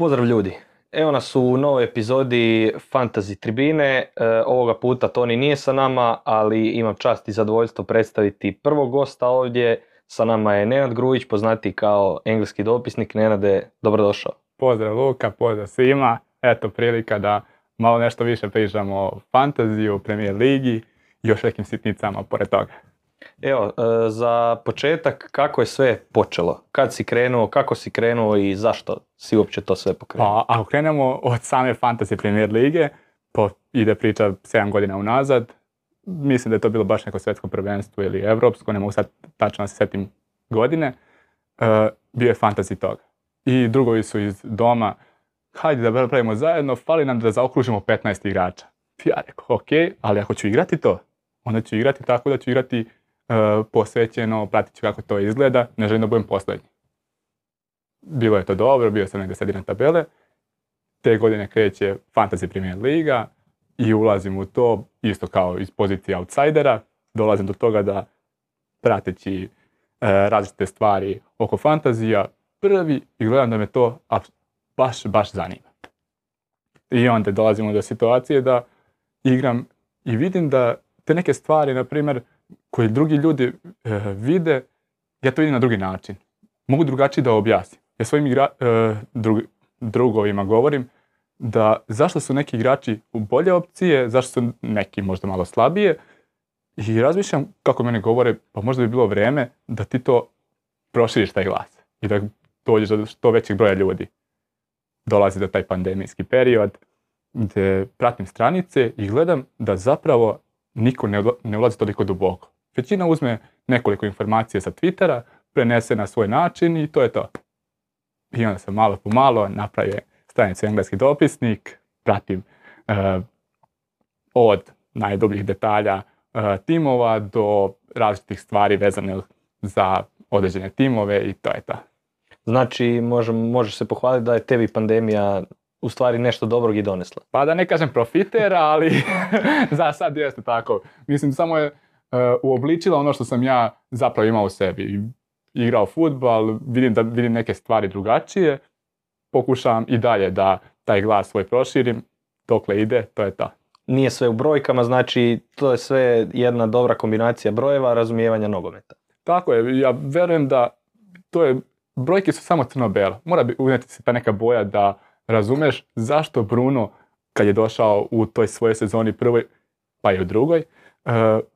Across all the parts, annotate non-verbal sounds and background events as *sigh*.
Pozdrav ljudi. Evo nas u novoj epizodi Fantasy Tribine. E, ovoga puta Toni nije sa nama, ali imam čast i zadovoljstvo predstaviti prvog gosta ovdje. Sa nama je Nenad Grujić, poznati kao engleski dopisnik. Nenade, dobrodošao. Pozdrav Luka, pozdrav svima. Eto prilika da malo nešto više pričamo o fantaziju, premijer ligi i još nekim sitnicama pored toga. Evo, e, za početak, kako je sve počelo? Kad si krenuo, kako si krenuo i zašto si uopće to sve pokrenuo? Pa ako krenemo od same Fantasy Premier Lige, po, ide priča 7 godina unazad, mislim da je to bilo baš neko svjetsko prvenstvo ili evropsko, ne mogu sad tačno se sjetim godine, e, bio je fantasy toga. I drugovi su iz doma, hajde da pravimo zajedno, fali nam da zaokružimo 15 igrača. Ja rekao, ok, ali ako ću igrati to, onda ću igrati tako da ću igrati posvećeno, pratit ću kako to izgleda, ne želim da budem posljednji. Bilo je to dobro, bio sam negdje sredinom tabele. Te godine kreće Fantasy Premier Liga i ulazim u to isto kao iz pozicije outsidera. Dolazim do toga da prateći e, različite stvari oko fantazija, prvi i gledam da me to baš, baš zanima. I onda dolazimo do situacije da igram i vidim da te neke stvari, na primjer, koje drugi ljudi e, vide, ja to vidim na drugi način. Mogu drugačije da objasnim. Ja svojim igra, e, drugovima govorim da zašto su neki igrači u bolje opcije, zašto su neki možda malo slabije i razmišljam kako mene govore, pa možda bi bilo vrijeme da ti to proširiš taj glas i da dođeš do što većeg broja ljudi. Dolazi do taj pandemijski period gdje pratim stranice i gledam da zapravo niko ne ulazi toliko duboko. Većina uzme nekoliko informacija sa Twittera, prenese na svoj način i to je to. I onda se malo po malo napravi stranicu engleski dopisnik, pratim uh, od najdubljih detalja uh, timova do različitih stvari vezane za određene timove i to je to. Znači, možeš se pohvaliti da je tebi pandemija u stvari nešto dobrog i donesla. Pa da ne kažem profitera, ali *laughs* za sad jeste tako. Mislim, samo je uobličila ono što sam ja zapravo imao u sebi. Igrao futbal, vidim da vidim neke stvari drugačije, pokušavam i dalje da taj glas svoj proširim, dokle ide, to je to. Nije sve u brojkama, znači to je sve jedna dobra kombinacija brojeva, razumijevanja nogometa. Tako je, ja verujem da to je, brojke su samo crno-belo. Mora bi unijeti se ta neka boja da razumeš zašto Bruno, kad je došao u toj svojoj sezoni prvoj, pa i u drugoj, uh,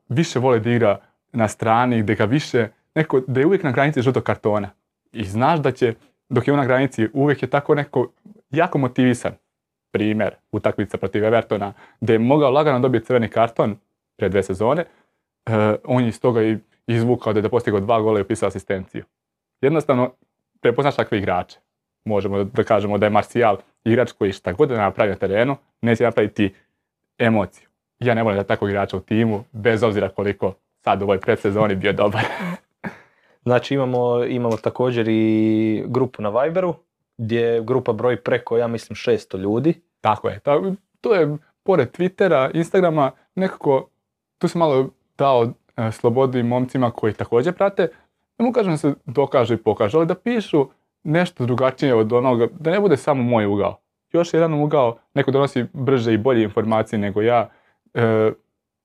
više voli da igra na strani, gdje ga više, neko, da je uvijek na granici žutog kartona. I znaš da će, dok je on na granici, uvijek je tako neko jako motivisan. Primjer, utakmica protiv Evertona, gdje je mogao lagano dobiti crveni karton pred dve sezone, uh, on je iz toga i izvukao da je postigao dva gola i upisao asistenciju. Jednostavno, prepoznaš takve igrače možemo da kažemo da je Marcijal igrač koji šta god da napravi na terenu, neće napraviti emociju. Ja ne volim da takvog igrača u timu, bez obzira koliko sad u ovoj predsezoni bio dobar. *laughs* znači imamo, imamo također i grupu na Viberu, gdje grupa broj preko, ja mislim, 600 ljudi. Tako je. To je, pored Twittera, Instagrama, nekako, tu se malo dao e, slobodi momcima koji također prate, ne mu kažem da se dokažu i pokažu, ali da pišu nešto drugačije od onoga, da ne bude samo moj ugao. Još jedan ugao, neko donosi brže i bolje informacije nego ja,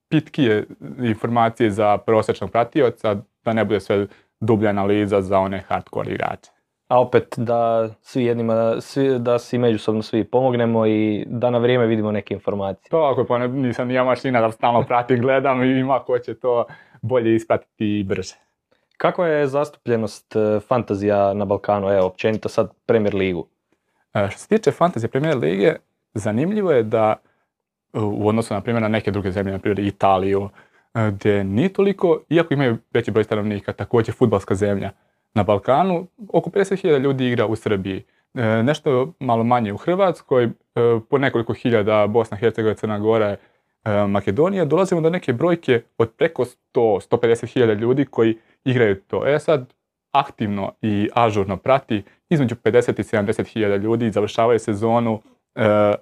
pitkije informacije za prosječnog pratioca, da ne bude sve dublja analiza za one hardcore igrače. A opet da svi jednima, svi, da si međusobno svi pomognemo i da na vrijeme vidimo neke informacije. To ako pa nisam ja mašina da stalno pratim, gledam i ima ko će to bolje ispratiti i brže. Kakva je zastupljenost e, fantazija na Balkanu, evo, općenito sad Premier ligu? E, što se tiče fantazije Premier lige, zanimljivo je da e, u odnosu na primjer na neke druge zemlje, na primjer Italiju, gdje nije toliko, iako imaju veći broj stanovnika, također futbalska zemlja na Balkanu, oko 50.000 ljudi igra u Srbiji. Nešto malo manje u Hrvatskoj, po nekoliko hiljada Bosna, Hercegovina, Crna Gora, Makedonija, dolazimo do neke brojke od preko 100-150.000 ljudi koji igraju to. E sad, aktivno i ažurno prati između 50 i 70 hiljada ljudi, završavaju sezonu e,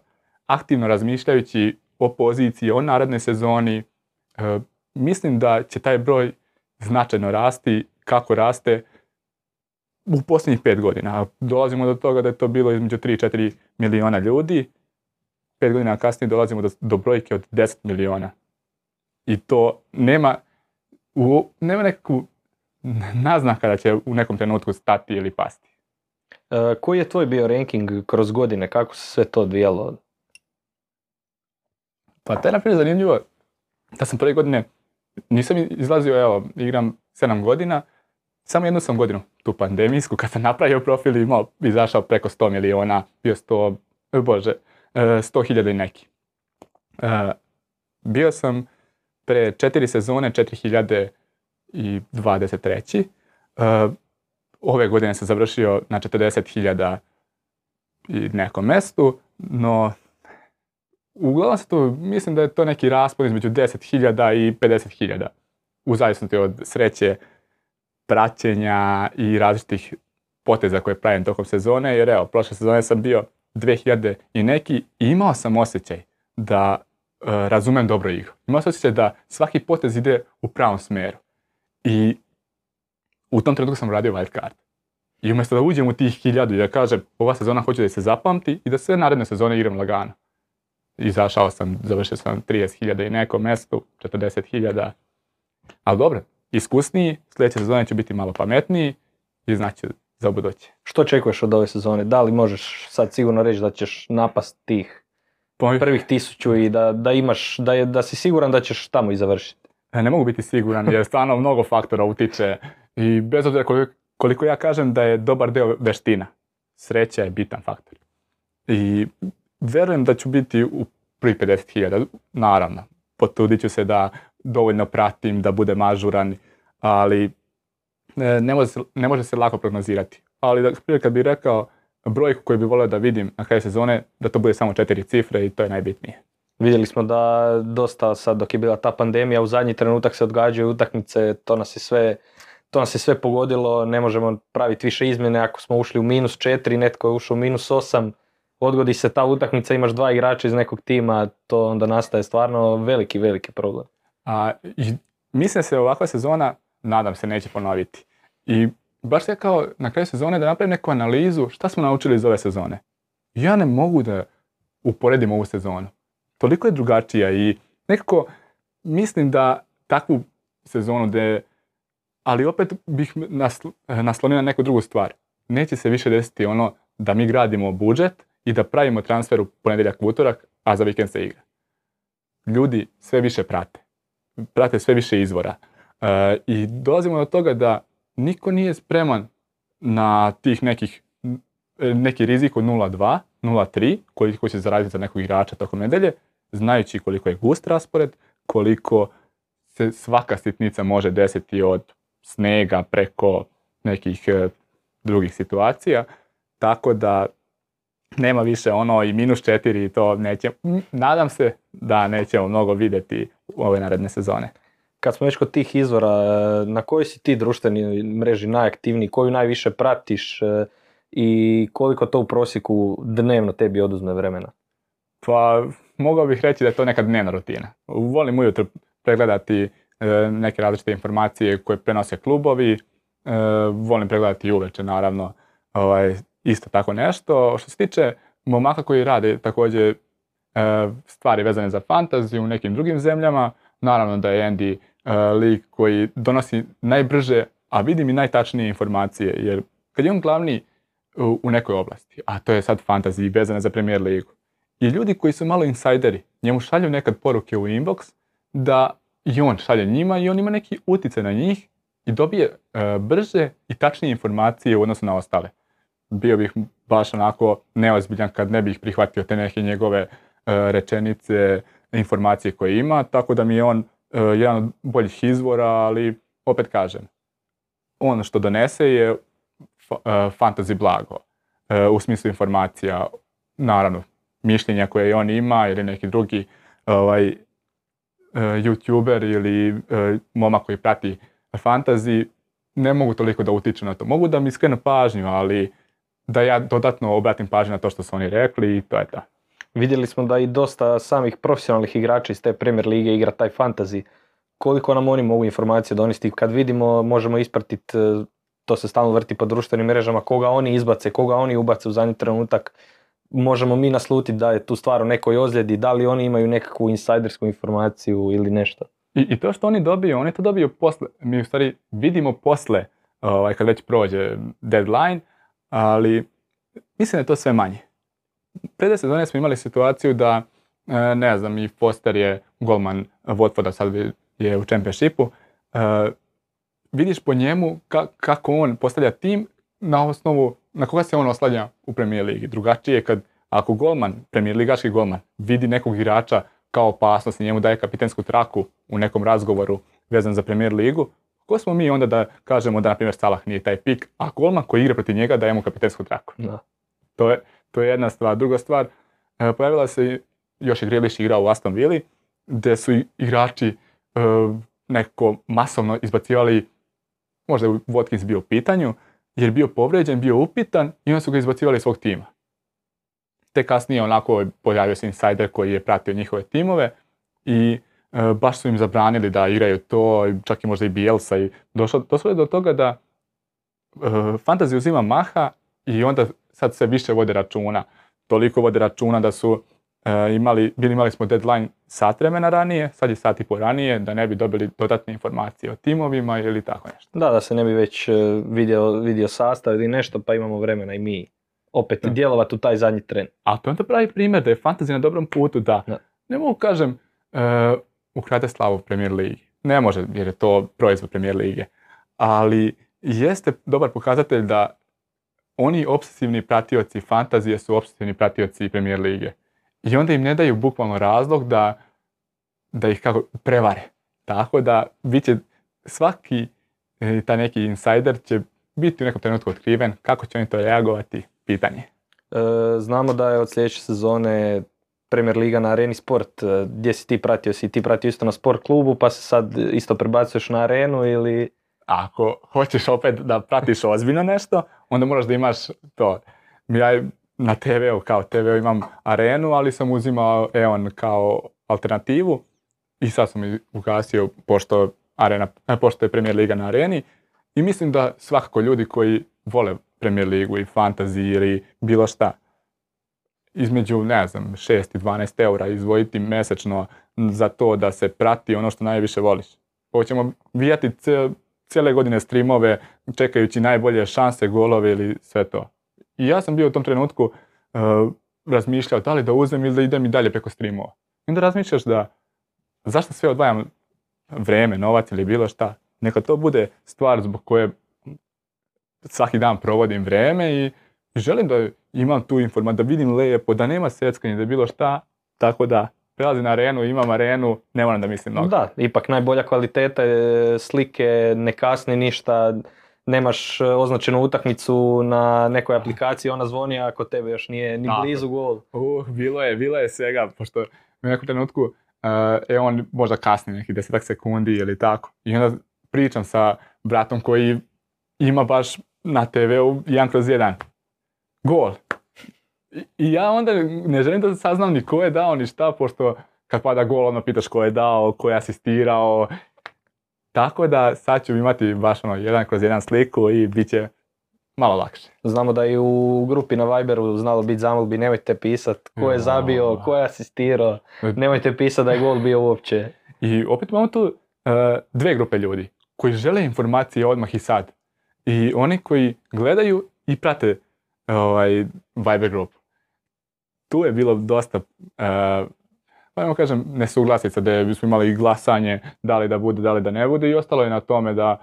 aktivno razmišljajući o poziciji, o narednoj sezoni. E, mislim da će taj broj značajno rasti, kako raste, u posljednjih pet godina. Dolazimo do toga da je to bilo između 3-4 miliona ljudi. Pet godina kasnije dolazimo do, do brojke od 10 miliona. I to nema, u, nema neku naznaka da će u nekom trenutku stati ili pasti. E, koji je tvoj bio ranking kroz godine? Kako se sve to odvijalo? Pa to je na primjer zanimljivo da sam prve godine nisam izlazio, evo, igram 7 godina, samo jednu sam godinu, tu pandemijsku, kad sam napravio profil i imao, izašao preko 100 miliona, bio 100, e, bože, 100 hiljada i neki. E, bio sam pre četiri sezone, 4023. Uh, ove godine sam završio na 40.000 i nekom mestu, no uglavnom se tu, mislim da je to neki raspon između 10.000 i 50.000 u zavisnosti od sreće, praćenja i različitih poteza koje pravim tokom sezone, jer evo, prošle sezone sam bio 2000 i neki i imao sam osjećaj da uh, razumem dobro igru. Imao sam osjećaj da svaki potez ide u pravom smeru. I u tom trenutku sam radio wild card. I umjesto da uđem u tih hiljadu i da kažem ova sezona hoće da se zapamti i da sve naredne sezone igram lagano. Izašao sam, završio sam 30.000 i nekom mjestu, 40.000. Ali dobro, iskusniji, sljedeće sezone će biti malo pametniji i znači za buduće. Što očekuješ od ove sezone? Da li možeš sad sigurno reći da ćeš napast tih prvih tisuću i da, da imaš, da, je, da si siguran da ćeš tamo i završiti? E, ne mogu biti siguran jer stvarno mnogo faktora utiče i bez obzira koliko, koliko ja kažem da je dobar deo veština, sreća je bitan faktor. I verujem da ću biti u prvi 50.000, naravno. Potrudit ću se da dovoljno pratim, da budem ažuran, ali e, ne može se, ne može se lako prognozirati. Ali da, kad bih rekao brojku koju bih volio da vidim na kraju sezone, da to bude samo četiri cifre i to je najbitnije. Vidjeli smo da dosta sad dok je bila ta pandemija u zadnji trenutak se odgađaju utakmice, to nas je sve to nas je sve pogodilo, ne možemo praviti više izmjene ako smo ušli u minus četiri, netko je ušao u minus osam, odgodi se ta utakmica, imaš dva igrača iz nekog tima, to onda nastaje stvarno veliki, veliki problem. A, mislim se ovakva sezona, nadam se, neće ponoviti. I baš se kao na kraju sezone da napravim neku analizu šta smo naučili iz ove sezone. Ja ne mogu da uporedim ovu sezonu. Toliko je drugačija i nekako mislim da takvu sezonu gdje ali opet bih nasl- naslonio na neku drugu stvar. Neće se više desiti ono da mi gradimo budžet i da pravimo transfer u ponedjeljak utorak, a za vikend se igra. Ljudi sve više prate. Prate sve više izvora. E, I dolazimo do toga da niko nije spreman na tih nekih neki rizik od 0.2, 0.3, koliko će zaraditi za nekog igrača tokom nedelje, znajući koliko je gust raspored, koliko se svaka sitnica može desiti od snega preko nekih e, drugih situacija. Tako da nema više ono i minus četiri i to neće, nadam se da nećemo mnogo vidjeti u ove naredne sezone. Kad smo već kod tih izvora, e, na kojoj si ti društveni mreži najaktivniji, koju najviše pratiš e, i koliko to u prosjeku dnevno tebi oduzme vremena? Pa mogao bih reći da je to neka dnevna rutina. Volim ujutro pregledati e, neke različite informacije koje prenose klubovi. Volim pregledati uveče naravno ovaj, isto tako nešto. Što se tiče momaka koji rade također e, stvari vezane za fantaziju u nekim drugim zemljama, naravno da je Andy e, lik koji donosi najbrže, a vidim i najtačnije informacije, jer kad je on glavni u, nekoj oblasti, a to je sad fantaziji vezane za Premier ligu, i ljudi koji su malo insajderi, njemu šalju nekad poruke u inbox da i on šalje njima i on ima neki utjecaj na njih i dobije e, brže i tačnije informacije u odnosu na ostale. Bio bih baš onako neozbiljan kad ne bih prihvatio te neke njegove e, rečenice, informacije koje ima, tako da mi je on e, jedan od boljih izvora, ali opet kažem, ono što donese je fa- e, fantasy blago u smislu informacija, naravno mišljenja koje on ima ili neki drugi ovaj, youtuber ili momak koji prati fantasy ne mogu toliko da utiču na to. Mogu da mi skrenu pažnju, ali da ja dodatno obratim pažnju na to što su oni rekli i to je to. Vidjeli smo da i dosta samih profesionalnih igrača iz te Premier lige igra taj fantasy. Koliko nam oni mogu informacije donesti? Kad vidimo, možemo ispratiti e, to se stalno vrti po društvenim mrežama, koga oni izbace, koga oni ubace u zadnji trenutak, možemo mi naslutiti da je tu stvar o nekoj ozljedi, da li oni imaju nekakvu insajdersku informaciju ili nešto. I, I to što oni dobiju, oni to dobiju posle, mi u stvari vidimo posle, ovaj, kad već prođe deadline, ali mislim da je to sve manje. Pre sezone smo imali situaciju da, e, ne znam, i Foster je golman Watforda, sad je u Championshipu, e, vidiš po njemu kako on postavlja tim na osnovu na koga se on oslanja u Premier Ligi. Drugačije je kad ako golman, Premier Ligaški golman, vidi nekog igrača kao opasnost i njemu daje kapitensku traku u nekom razgovoru vezan za Premier Ligu, ko smo mi onda da kažemo da, na primjer, Salah nije taj pik, a golman koji igra protiv njega daje mu kapitensku traku. Da. To, je, to je jedna stvar. Druga stvar, e, pojavila se još je Grealish igrao u Aston Villa, gdje su igrači e, neko masovno izbacivali, možda je Watkins bio u pitanju, jer je bio povrijeđen, bio upitan i onda su ga izbacivali iz svog tima. Te kasnije onako pojavio se insider koji je pratio njihove timove i baš su im zabranili da igraju to, čak i možda i Bielsa i došlo, došlo je do toga da e, fantasy uzima maha i onda sad se više vode računa. Toliko vode računa da su e, imali, bili imali smo deadline sat vremena ranije, sad je sat i po ranije, da ne bi dobili dodatne informacije o timovima ili tako nešto. Da, da se ne bi već e, vidio, vidio sastav ili nešto, pa imamo vremena i mi opet da. djelovati u taj zadnji tren. A to je onda pravi primjer da je fantasy na dobrom putu, da. Ne mogu kažem, ukrate slavu Premier Ligi. Ne može, jer je to proizvod Premier Lige. Ali jeste dobar pokazatelj da oni obsesivni pratioci fantazije su obsesivni pratioci Premier Lige. I onda im ne daju bukvalno razlog da, da ih kako prevare. Tako da bit će svaki e, taj neki insider će biti u nekom trenutku otkriven. Kako će oni to reagovati? Pitanje. E, znamo da je od sljedeće sezone Premier Liga na Areni Sport. E, gdje si ti pratio? Si ti pratio isto na sport klubu pa se sad isto prebacuješ na arenu ili... Ako hoćeš opet da pratiš ozbiljno nešto, onda moraš da imaš to. Ja na TV-u, kao TV-u imam arenu, ali sam uzimao EON kao alternativu i sad sam ugasio pošto, arena, e, pošto je Premier Liga na areni i mislim da svakako ljudi koji vole Premier Ligu i fantasy ili bilo šta, između, ne znam, 6 i 12 eura izvojiti mjesečno za to da se prati ono što najviše voliš. Hoćemo vijati cijele godine streamove čekajući najbolje šanse, golove ili sve to. I ja sam bio u tom trenutku uh, razmišljao da li da uzem ili da idem i dalje preko streamova. I onda razmišljaš da zašto sve odvajam vreme, novac ili bilo šta. Neka to bude stvar zbog koje svaki dan provodim vreme i želim da imam tu informaciju, da vidim lijepo, da nema seckanja, da bilo šta. Tako da prelazim na arenu, imam arenu, ne moram da mislim mnogo. Da, ipak najbolja kvaliteta je slike, ne kasni ništa, nemaš e, označenu utakmicu na nekoj aplikaciji, ona zvoni ako tebe još nije ni blizu gol. Uh, bilo je, bilo je svega, pošto u nekom trenutku uh, je on možda kasni neki desetak sekundi ili tako. I onda pričam sa bratom koji ima baš na TV-u jedan kroz jedan. Gol. I, ja onda ne želim da saznam ni ko je dao ni šta, pošto kad pada gol ono pitaš ko je dao, ko je asistirao, tako da sad ću imati baš ono jedan kroz jedan sliku i bit će malo lakše. Znamo da i u grupi na Viberu znalo biti zamolbi, nemojte pisat ko je zabio, ko je asistirao, nemojte pisat da je gol bio uopće. I opet imamo tu uh, dve grupe ljudi koji žele informacije odmah i sad. I oni koji gledaju i prate ovaj, Viber grupu. Tu je bilo dosta uh, pa kažem, nesuglasica da smo imali glasanje da li da bude, da li da ne bude i ostalo je na tome da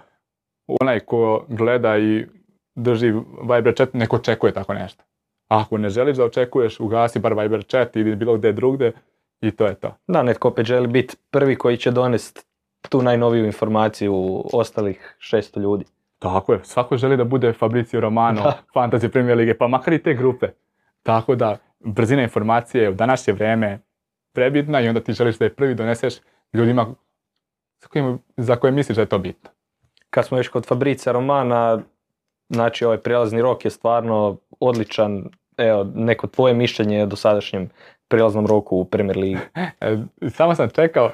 onaj ko gleda i drži Viber chat neko očekuje tako nešto. ako ne želiš da očekuješ, ugasi bar Viber chat ili bilo gdje drugde i to je to. Da, netko opet želi biti prvi koji će donesti tu najnoviju informaciju ostalih 600 ljudi. Tako je, svako želi da bude Fabrizio Romano. Fantasy Premier Lige, pa makar i te grupe. Tako da, brzina informacije u današnje vrijeme prebitna i onda ti želiš da je prvi doneseš ljudima za koje, za koje misliš da je to bitno. Kad smo još kod Fabrica Romana, znači ovaj prijelazni rok je stvarno odličan. Evo, neko tvoje mišljenje o dosadašnjem prijelaznom roku u Premier Ligi. *laughs* E, samo sam čekao,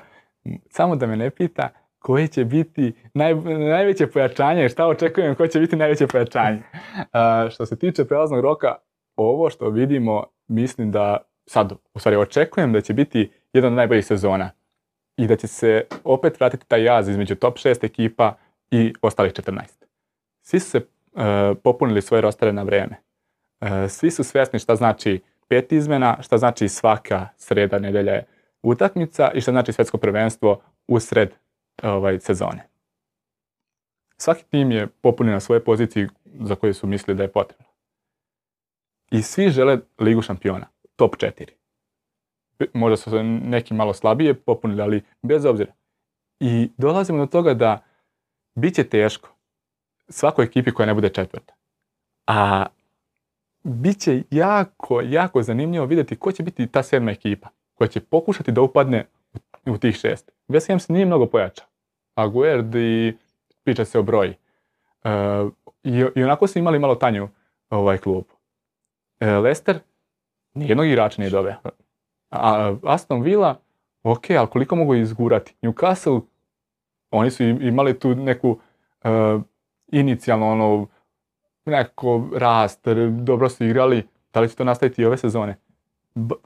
samo da me ne pita, koji će biti naj, najveće pojačanje, šta očekujem ko će biti najveće pojačanje. *laughs* Uh, što se tiče prelaznog roka, ovo što vidimo, mislim da sad, u stvari očekujem da će biti jedan od najboljih sezona i da će se opet vratiti taj jaz između top 6 ekipa i ostalih 14. Svi su se uh, popunili svoje rostare na vreme. Uh, svi su svjesni šta znači pet izmena, šta znači svaka sreda nedelja je utakmica i šta znači svetsko prvenstvo usred ovaj, sezone. Svaki tim je popunio na svoje poziciji za koje su mislili da je potrebno. I svi žele Ligu šampiona, top 4. Možda su se neki malo slabije popunili, ali bez obzira. I dolazimo do toga da bit će teško svakoj ekipi koja ne bude četvrta. A bit će jako, jako zanimljivo vidjeti ko će biti ta sedma ekipa koja će pokušati da upadne u tih šest. West se nije mnogo pojačao. Aguerd i priča se o broji. Uh, i, I onako su imali malo tanju ovaj klub. Uh, Leicester nijednog igrača nije doveo. A Aston Villa, ok, ali koliko mogu izgurati? Newcastle, oni su imali tu neku uh, inicijalno ono, neko rast, dobro su igrali, da li će to nastaviti i ove sezone?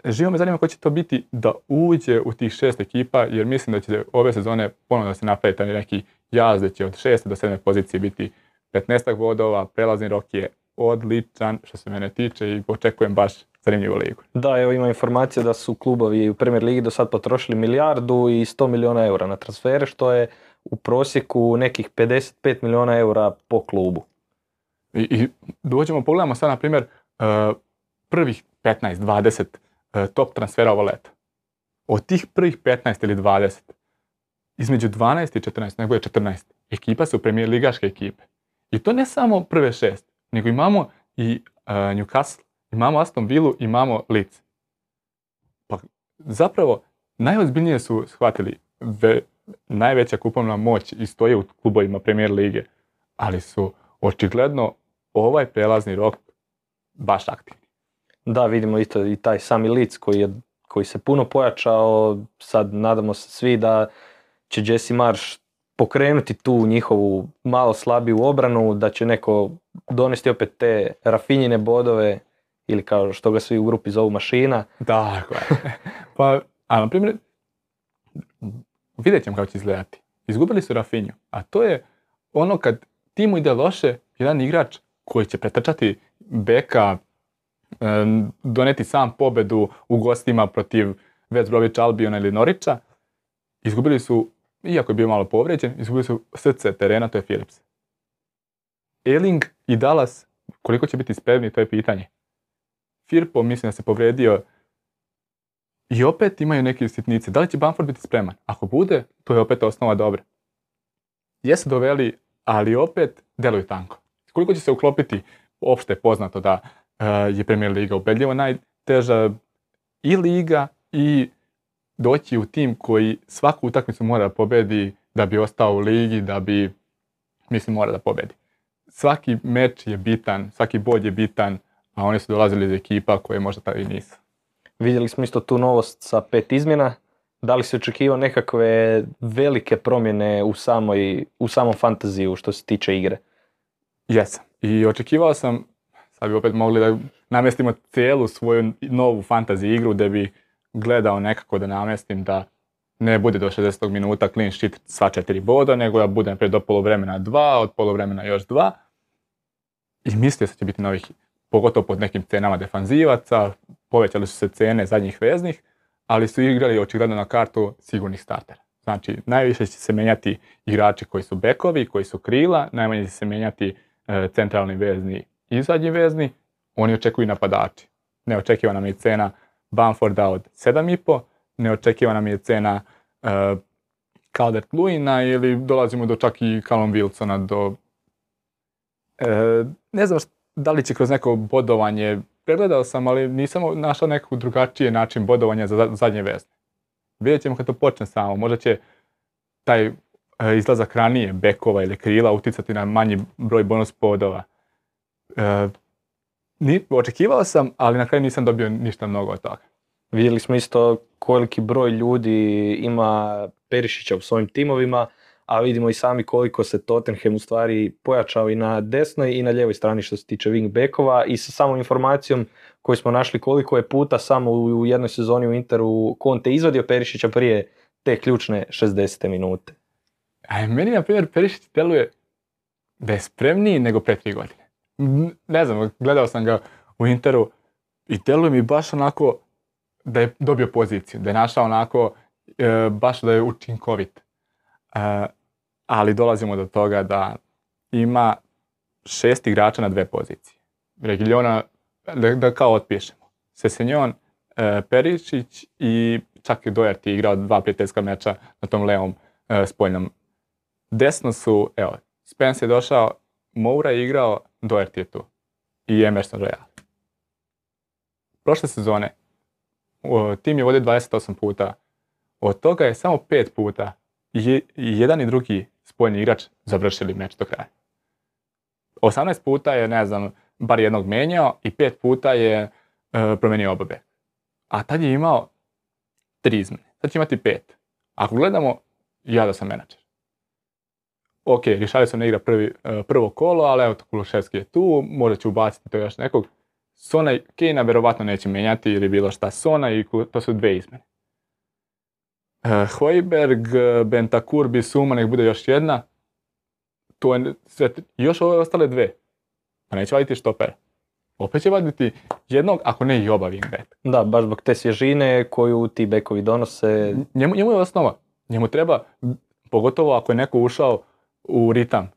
Živo me zanima ko će to biti da uđe u tih šest ekipa, jer mislim da će ove sezone ponovno da se napravi taj neki jaz, da će od šeste do sedme pozicije biti 15 bodova, prelazni rok je odličan što se mene tiče i očekujem baš zanimljivu ligu. Da, evo ima informacija da su klubovi u Premier Ligi do sad potrošili milijardu i 100 miliona eura na transfere, što je u prosjeku nekih 55 miliona eura po klubu. I, i dođemo, pogledamo sad na primjer uh, prvih 15, 20 uh, top transfera ovo leta. Od tih prvih 15 ili 20, između 12 i 14, nego je 14, ekipa su premijer ligaške ekipe. I to ne samo prve šest, nego imamo i uh, Newcastle, imamo Aston Villa, imamo Leeds. Pa zapravo najozbiljnije su shvatili ve, najveća kupovna moć i stoje u klubovima premijer lige, ali su očigledno ovaj prelazni rok baš aktivni. Da, vidimo isto i taj sami lic koji, je, koji se puno pojačao, sad nadamo se svi da će Jesse Marsh pokrenuti tu njihovu malo slabiju obranu, da će neko donesti opet te rafinjine bodove ili kao što ga svi u grupi zovu mašina. Da, *laughs* pa, a na primjer, vidjet ćemo kako će izgledati. Izgubili su Rafinju, a to je ono kad timu ide loše, jedan igrač koji će pretrčati beka, doneti sam pobedu u gostima protiv West Albiona ili Norića. Izgubili su, iako je bio malo povređen, izgubili su srce terena, to je Philips. Eling i Dallas, koliko će biti spremni, to je pitanje. Firpo mislim da se povredio i opet imaju neke sitnice. Da li će Bamford biti spreman? Ako bude, to je opet osnova dobra. Jesu doveli, ali opet deluju tanko. Koliko će se uklopiti, opšte je poznato da je Premier Liga ubedljivo najteža i liga i doći u tim koji svaku utakmicu mora da pobedi da bi ostao u ligi, da bi, mislim, mora da pobedi. Svaki meč je bitan, svaki bod je bitan, a oni su dolazili iz ekipa koje možda tada i nisu. Vidjeli smo isto tu novost sa pet izmjena. Da li se očekivao nekakve velike promjene u, samoj, u samom fantaziju što se tiče igre? Jesam. I očekivao sam sad bi opet mogli da namestimo cijelu svoju novu fantasy igru da bi gledao nekako da namestim da ne bude do 60. minuta clean sheet sva četiri boda, nego da budem pred do polovremena dva, od polovremena još dva. I mislio se će biti novih, pogotovo pod nekim cenama defanzivaca, povećali su se cene zadnjih veznih, ali su igrali očigledno na kartu sigurnih startera. Znači, najviše će se menjati igrači koji su bekovi, koji su krila, najmanje će se menjati e, centralni vezni i zadnji vezni, oni očekuju napadači. Neočekivana mi je cena Bamforda od 7,5, neočekivana mi je cena uh, Calvert Luina ili dolazimo do čak i Callum Wilsona do... Uh, ne znam da li će kroz neko bodovanje, pregledao sam, ali nisam našao neku drugačije način bodovanja za zadnje vezne. Vidjet ćemo kad to počne samo, možda će taj uh, izlazak ranije bekova ili krila uticati na manji broj bonus podova. E, ni, očekivao sam, ali na kraju nisam dobio ništa mnogo od toga. Vidjeli smo isto koliki broj ljudi ima Perišića u svojim timovima, a vidimo i sami koliko se Tottenham u stvari pojačao i na desnoj i na lijevoj strani što se tiče wingbackova i sa samom informacijom koju smo našli koliko je puta samo u jednoj sezoni u Interu Conte izvadio Perišića prije te ključne 60. minute. A meni, na primjer, Perišić deluje da je spremniji nego pre tri godine. Ne znam, gledao sam ga u Interu i deluje mi baš onako da je dobio poziciju, da je našao onako e, baš da je učinkovit. E, ali dolazimo do toga da ima šest igrača na dve pozicije. Regiljona, da, da kao otpišemo. Sesenjon, e, Perišić i čak i Dojerti igrao dva prijateljska meča na tom levom e, spoljnom. Desno su, evo, Spence je došao, Moura je igrao, Dojerti je tu. I Emerson Royal. Prošle sezone tim je vodio 28 puta. Od toga je samo 5 puta jedan i drugi spojni igrač završili meč do kraja. 18 puta je, ne znam, bar jednog menjao i 5 puta je e, promenio obabe. A tad je imao tri izmene. Sad će imati pet. Ako gledamo, ja da sam menadžer. Ok, Rišali ne igra prvi, e, prvo kolo, ali evo Kuloševski je tu, možda će ubaciti to još nekog. Sona i Kejna verovatno neće mijenjati ili bilo šta. Sona i to su dve izmene. Uh, Hojberg, Bentakur, Bisuma, nek bude još jedna. To je sve, još ove ostale dve. Pa neće vaditi štoper. Opet će vaditi jednog, ako ne i oba wingback. Da, baš zbog te svježine koju ti bekovi donose. Njemu, njemu je osnova. Njemu treba, pogotovo ako je neko ušao u ritam.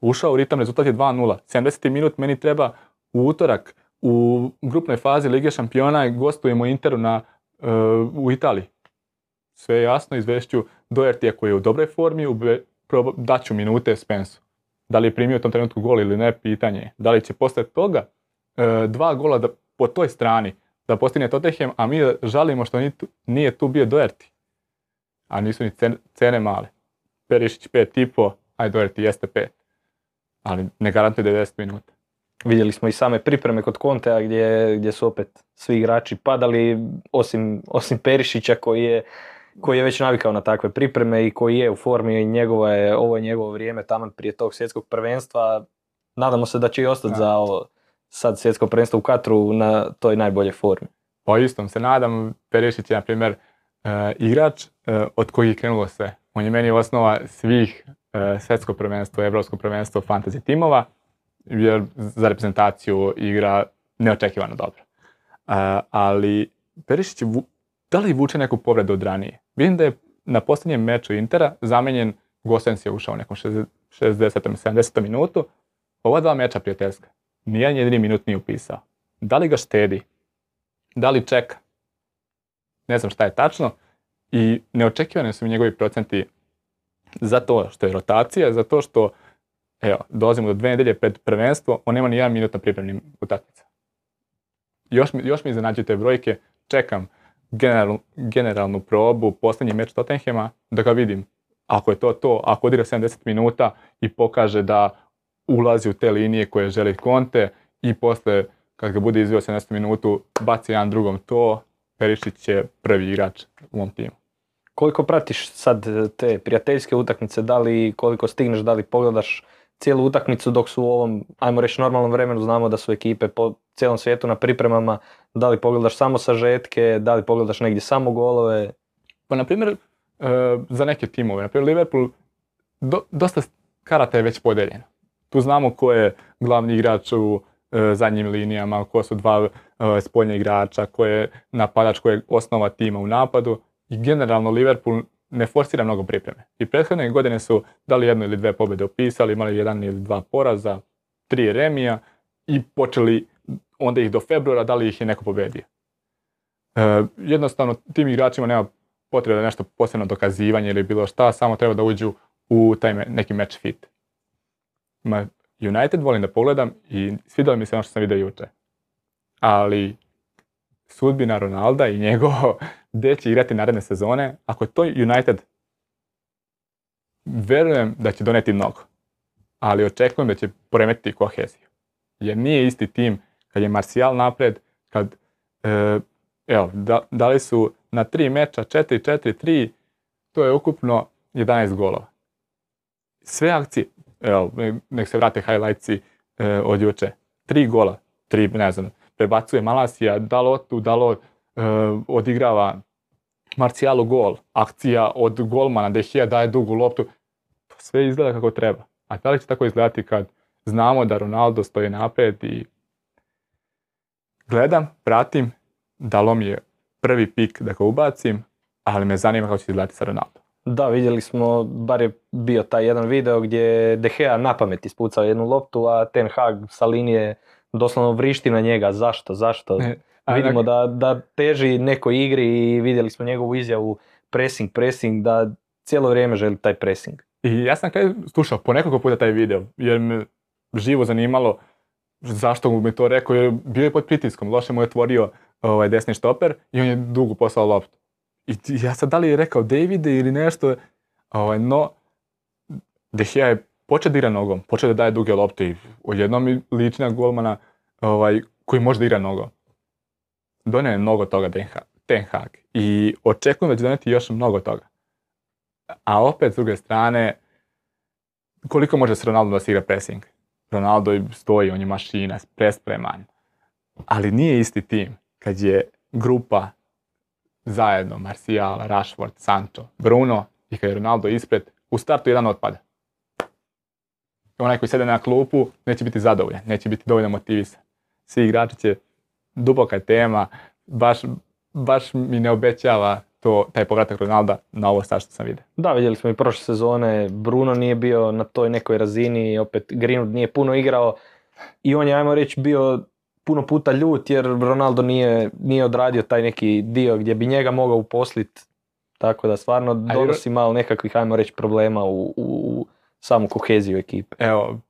Ušao u ritam, rezultat je 2-0. 70. minut meni treba u utorak u grupnoj fazi Lige šampiona gostujemo Interu na, uh, u Italiji. Sve jasno, izvešću Doherty koji je u dobroj formi, daću minute Spensu. Da li je primio u tom trenutku gol ili ne, pitanje je. Da li će posle toga uh, dva gola da, po toj strani da postigne Tottenham, a mi žalimo što nije tu, nije tu bio Doherty. A nisu ni cene male. Perišić 5,5, aj Doherty jeste 5. Ali ne garantuje 90 minuta. Vidjeli smo i same pripreme kod Kontea gdje, gdje su opet svi igrači padali, osim, osim Perišića koji je, koji je već navikao na takve pripreme i koji je u formi i njegovo je, ovo je njegovo vrijeme taman prije tog svjetskog prvenstva. Nadamo se da će i ostati za ovo sad svjetsko prvenstvo u Katru na toj najbolje formi. Pa istom se nadam, Perišić je na primjer uh, igrač uh, od kojih je krenulo sve. On je meni osnova svih uh, svjetsko prvenstvo, evropsko prvenstvo fantasy timova jer za reprezentaciju igra neočekivano dobro. Uh, ali Perišić da li vuče neku povredu od ranije? Vidim da je na posljednjem meču Intera zamenjen Gosens je ušao u nekom 60. 70. minutu. Ova dva meča prijateljska. Nijedan jedini minut nije upisao. Da li ga štedi? Da li čeka? Ne znam šta je tačno. I neočekivane su mi njegovi procenti za to što je rotacija, za to što Evo, dolazimo do dve nedelje pred prvenstvo, on nema ni jedan minut na pripremnim utakmica. Još još mi iznenađuju te brojke, čekam general, generalnu probu, posljednji meč Tottenhema, da ga vidim. Ako je to to, ako odigra 70 minuta i pokaže da ulazi u te linije koje želi Conte i posle kad ga bude izvio 70 minutu, baci jedan drugom to, Perišić je prvi igrač u ovom timu. Koliko pratiš sad te prijateljske utakmice, da li koliko stigneš, da li pogledaš cijelu utakmicu dok su u ovom, ajmo reći, normalnom vremenu, znamo da su ekipe po cijelom svijetu na pripremama, da li pogledaš samo sažetke, da li pogledaš negdje samo golove? Pa na primjer, e, za neke timove, na primjer Liverpool, dosta karata je već podeljeno. Tu znamo ko je glavni igrač u zadnjim linijama, ko su dva e, spoljnja igrača, ko je napadač, ko je osnova tima u napadu. I generalno Liverpool ne forsira mnogo pripreme. I prethodne godine su dali jednu ili dve pobjede opisali, imali jedan ili dva poraza, tri remija i počeli onda ih do februara, da li ih je neko pobedio. E, jednostavno, tim igračima nema potrebe da nešto posebno dokazivanje ili bilo šta, samo treba da uđu u taj neki match fit. Ma, United volim da pogledam i svidjelo mi se ono što sam vidio juče. Ali sudbina Ronalda i njegovo *laughs* gdje će igrati naredne sezone, ako je to United, verujem da će doneti mnogo. Ali očekujem da će poremetiti koheziju. Jer nije isti tim kad je Martial napred, kad, e, evo, da, li su na tri meča 4-4-3, to je ukupno 11 golova. sve akcije, evo, nek se vrate highlightsi e, od juče. Tri gola, tri, ne znam, prebacuje Malasija, da lotu, da lo, e, odigrava Marcijalu gol, akcija od golmana, Dehija daje dugu loptu, sve izgleda kako treba. A da li će tako izgledati kad znamo da Ronaldo stoji napred i gledam, pratim, dalo mi je prvi pik da ga ubacim, ali me zanima kako će izgledati sa Ronaldo. Da, vidjeli smo, bar je bio taj jedan video gdje je De Gea na pamet ispucao jednu loptu, a Ten Hag sa linije doslovno vrišti na njega. Zašto, zašto? Ne, a Vidimo da, da teži nekoj igri i vidjeli smo njegovu izjavu pressing, pressing, da cijelo vrijeme želi taj pressing. I ja sam kaj slušao po nekoliko puta taj video, jer me živo zanimalo zašto mu mi to rekao, jer bio je pod pritiskom, loše mu je otvorio ovaj, desni štoper i on je dugo poslao loptu. I ja sad da li je rekao Davide ili nešto, ovaj, no De Gea je počeo da igra nogom, počeo da daje duge lopte i odjednom liči na golmana ovaj, koji može da igra nogom. Donio je mnogo toga Ten Hag- i očekujem da će doneti još mnogo toga. A opet, s druge strane, koliko može s Ronaldo da se igra pressing? Ronaldo stoji, on je mašina, prespreman. Ali nije isti tim kad je grupa zajedno, Martial, Rashford, Sancho, Bruno i kad je Ronaldo ispred, u startu jedan otpada. Onaj koji sede na klupu neće biti zadovoljan, neće biti dovoljno motivisan. Svi igrači će, duboka tema, baš, baš mi ne obećava to, taj povratak Ronalda na ovo sad što sam vidio. Da, vidjeli smo i prošle sezone, Bruno nije bio na toj nekoj razini, opet Greenwood nije puno igrao i on je, ajmo reći, bio puno puta ljut jer Ronaldo nije, nije odradio taj neki dio gdje bi njega mogao uposliti. Tako da stvarno donosi malo nekakvih, ajmo reći, problema u, u, u samu koheziju ekipe. Evo,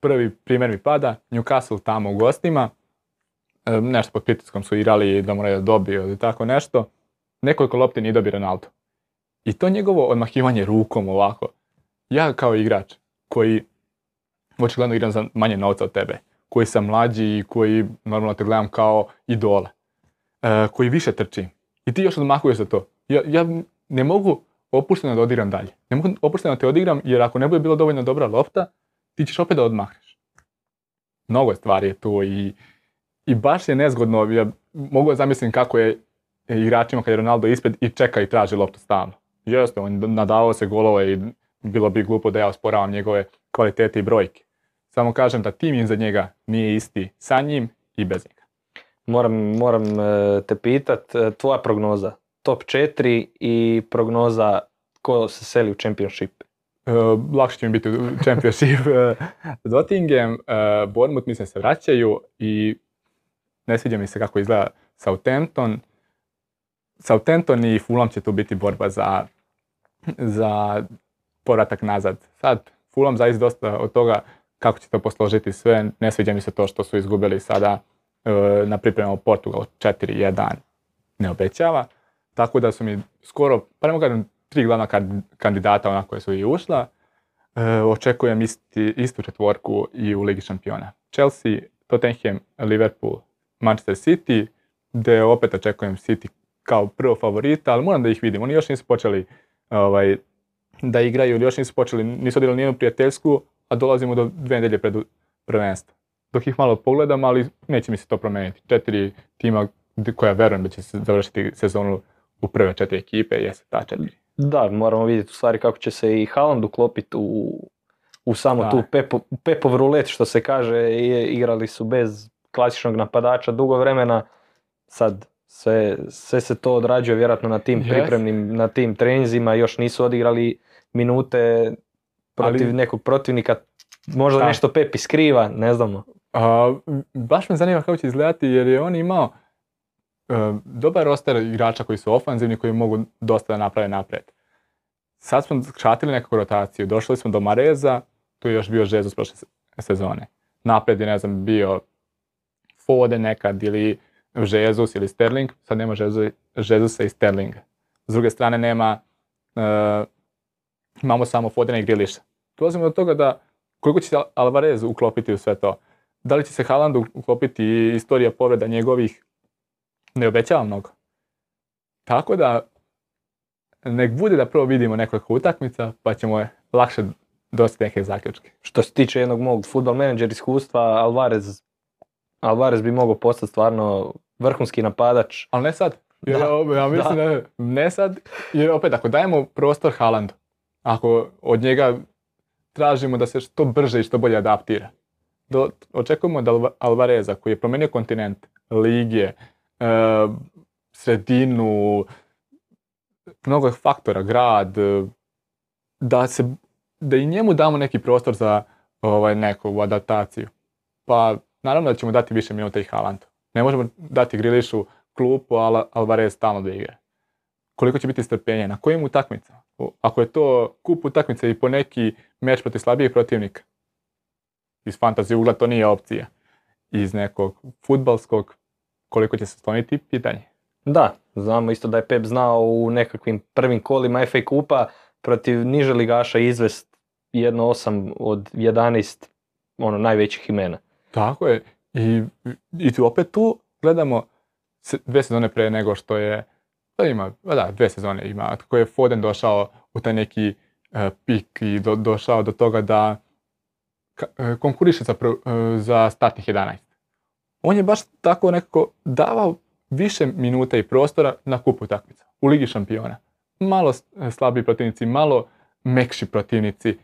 prvi primjer mi pada, Newcastle tamo u gostima, e, nešto pod pritiskom su igrali da moraju da dobiju ili tako nešto, nekoliko lopti nije dobio Ronaldo. I to njegovo odmahivanje rukom ovako, ja kao igrač koji očigledno igram za manje novca od tebe, koji sam mlađi i koji normalno te gledam kao idola, e, koji više trči i ti još odmahuješ za to. Ja, ja ne mogu opušteno da odigram dalje. Ne mogu opušteno da te odigram jer ako ne bude bilo dovoljno dobra lopta, ti ćeš opet da odmahneš. Mnogo je stvari je tu i, i baš je nezgodno, ja mogu da zamislim kako je igračima kad je Ronaldo ispred i čeka i traži loptu stalno. Jeste, on nadavao se golove i bilo bi glupo da ja osporavam njegove kvalitete i brojke. Samo kažem da tim iza njega nije isti sa njim i bez njega. Moram, moram e, te pitat, e, tvoja prognoza, top 4 i prognoza ko se seli u championship. E, lakše će mi biti u Championship. Nottingham, e, Bournemouth mislim se vraćaju i ne sviđa mi se kako izgleda Southampton. Southampton i Fulham će tu biti borba za, za povratak nazad. Sad, Fulham zavisi dosta od toga kako će to posložiti sve. Ne sviđa mi se to što su izgubili sada e, na pripremama u Portugalu 4-1 ne obećava. Tako da su mi skoro, pa ne tri glavna kandidata ona koja su i ušla. E, očekujem isti, istu četvorku i u Ligi šampiona. Chelsea, Tottenham, Liverpool, Manchester City, gdje opet očekujem City kao prvo favorita, ali moram da ih vidim. Oni još nisu počeli ovaj, da igraju, još nisu počeli, nisu odigrali nijednu prijateljsku, a dolazimo do dve nedelje pred prvenstvo. Dok ih malo pogledam, ali neće mi se to promijeniti. Četiri tima koja verujem da će se završiti sezonu u prve četiri ekipe, jesu ta četiri. Da, moramo vidjeti u stvari kako će se i Haaland uklopiti u, u samo Da. tu Pepo, Pepov rulet što se kaže, igrali su bez klasičnog napadača dugo vremena, sad sve, sve se to odrađuje vjerojatno na tim Jest. pripremnim, na tim treninzima, još nisu odigrali minute protiv Ali- nekog protivnika, možda Da. nešto Pepi skriva, ne znamo. A, baš me zanima kako će izgledati jer je on imao e, dobar roster igrača koji su ofanzivni, koji mogu dosta da naprave napred. Sad smo skratili nekakvu rotaciju, došli smo do Mareza, tu je još bio Jesus prošle se- sezone. Napred je, ne znam, bio Fode nekad ili Jesus ili Sterling, sad nema Jezusa i Sterlinga. S druge strane nema, e, imamo samo Fodena i Grealisha. Dolazimo do toga da koliko će se Alvarez uklopiti u sve to. Da li će se Haaland uklopiti i istorija povreda njegovih ne obećava mnogo. Tako da nek bude da prvo vidimo nekoliko utakmica pa ćemo lakše dosta neke zaključke. Što se tiče jednog mog futbol menadžer iskustva, Alvarez, Alvarez bi mogao postati stvarno vrhunski napadač. Ali ne sad. Jer Da, ja, mislim da. ne sad, jer opet ako dajemo prostor Haalandu, ako od njega tražimo da se što brže i što bolje adaptira, do, očekujemo od Alva- Alvareza koji je promijenio kontinent, lige, e, sredinu, mnogo faktora, grad, e, da, se, da i njemu damo neki prostor za ovaj, neku adaptaciju. Pa naravno da ćemo dati više minuta i Haalandu. Ne možemo dati Grilišu klupu, a Alvarez stalno da igra. Koliko će biti strpenja, na kojim utakmicama? Ako je to kup utakmice i po neki meč protiv slabijih protivnika, iz fantasy ugla to nije opcija. Iz nekog futbalskog, koliko će se skloniti, pitanje. Da, znamo isto da je Pep znao u nekakvim prvim kolima FA kupa protiv niže ligaša izvest 1-8 od 11 ono, najvećih imena. Tako je. I, i tu opet tu gledamo dve sezone pre nego što je, da ima, pa da, dve sezone ima, kako je Foden došao u taj neki e, pik i do- došao do toga da ka- e, konkuriše za, e, za startnih 11. On je baš tako nekako davao više minuta i prostora na kupu utakmica u Ligi šampiona. Malo s- slabiji protivnici, malo mekši protivnici.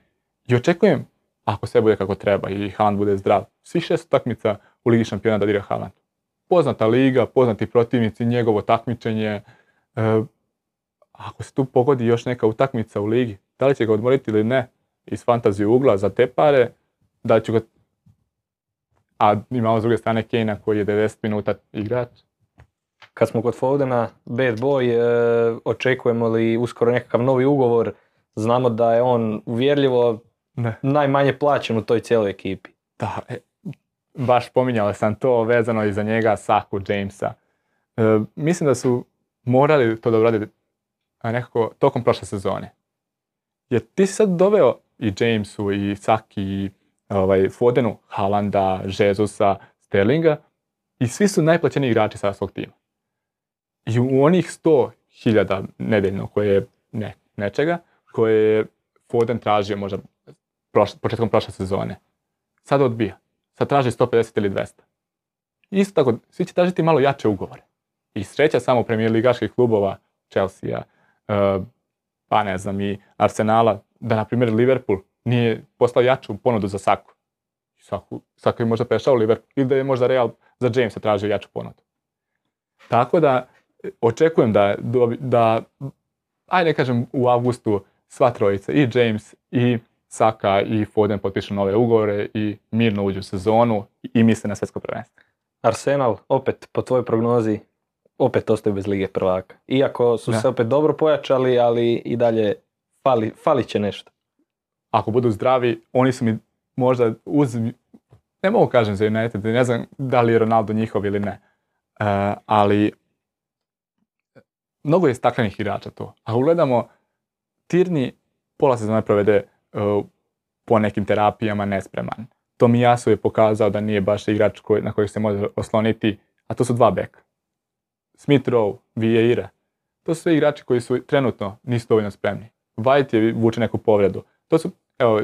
I očekujem, ako sve bude kako treba i Haaland bude zdrav, svih šest utakmica u Ligi šampiona da odigra Haaland. Poznata liga, poznati protivnici, njegovo takmičenje. E, ako se tu pogodi još neka utakmica u ligi, da li će ga odmoriti ili ne, iz fantazije ugla za te pare, da ću ga... A imamo s druge strane Kane koji je 90 minuta igrač. Kad smo kod Fodena, bad boy, e, očekujemo li uskoro nekakav novi ugovor? Znamo da je on uvjerljivo Ne. najmanje plaćen u toj cijeloj ekipi. Da, e, baš pominjao sam to vezano i za njega, Saku, Jamesa. E, mislim da su morali to da a, nekako tokom prošle sezone. Jer ti si sad doveo i Jamesu, i Saki, i ovaj, Fodenu, Haalanda, Jezusa, Sterlinga i svi su najplaćeniji igrači sada svog tima. I u onih 100.000 nedeljno koje je ne, nečega, koje je Foden tražio možda prošle- početkom prošle sezone, sad odbija. Sad traži 150 ili 200. Isto tako, svi će tražiti malo jače ugovore. I sreća samo premijer ligaških klubova, Chelsea, uh, pa ne znam, i Arsenala, da na primjer Liverpool nije poslao jaču ponudu za Saku. Saku, Saku je možda prešao Liverpool ili da je možda Real za Jamesa tražio jaču ponudu. Tako da, e, očekujem da, da ajde kažem u avgustu sva trojica, i James, i Saka, i Foden potpišu nove ugovore i mirno uđu u sezonu i misle na svjetsko prvenstvo. Arsenal, opet po tvojoj prognozi, opet ostaju bez Lige prvaka. Iako su Da. se opet dobro pojačali, ali i dalje fali, falit će nešto. Ako budu zdravi, oni su mi možda uz... Ne mogu kažem za United, ne znam da li je Ronaldo njihov ili ne. E, ali mnogo je staklenih igrača to. Ako gledamo, Tirni pola sezone provede e, po nekim terapijama nespreman. Tomijasu je pokazao da nije baš igrač koji, na kojeg se može osloniti, a to su dva beka. Smith Rowe, Vieira. To su sve igrači koji su trenutno nisu dovoljno spremni. White je vuče neku povredu. To su, evo,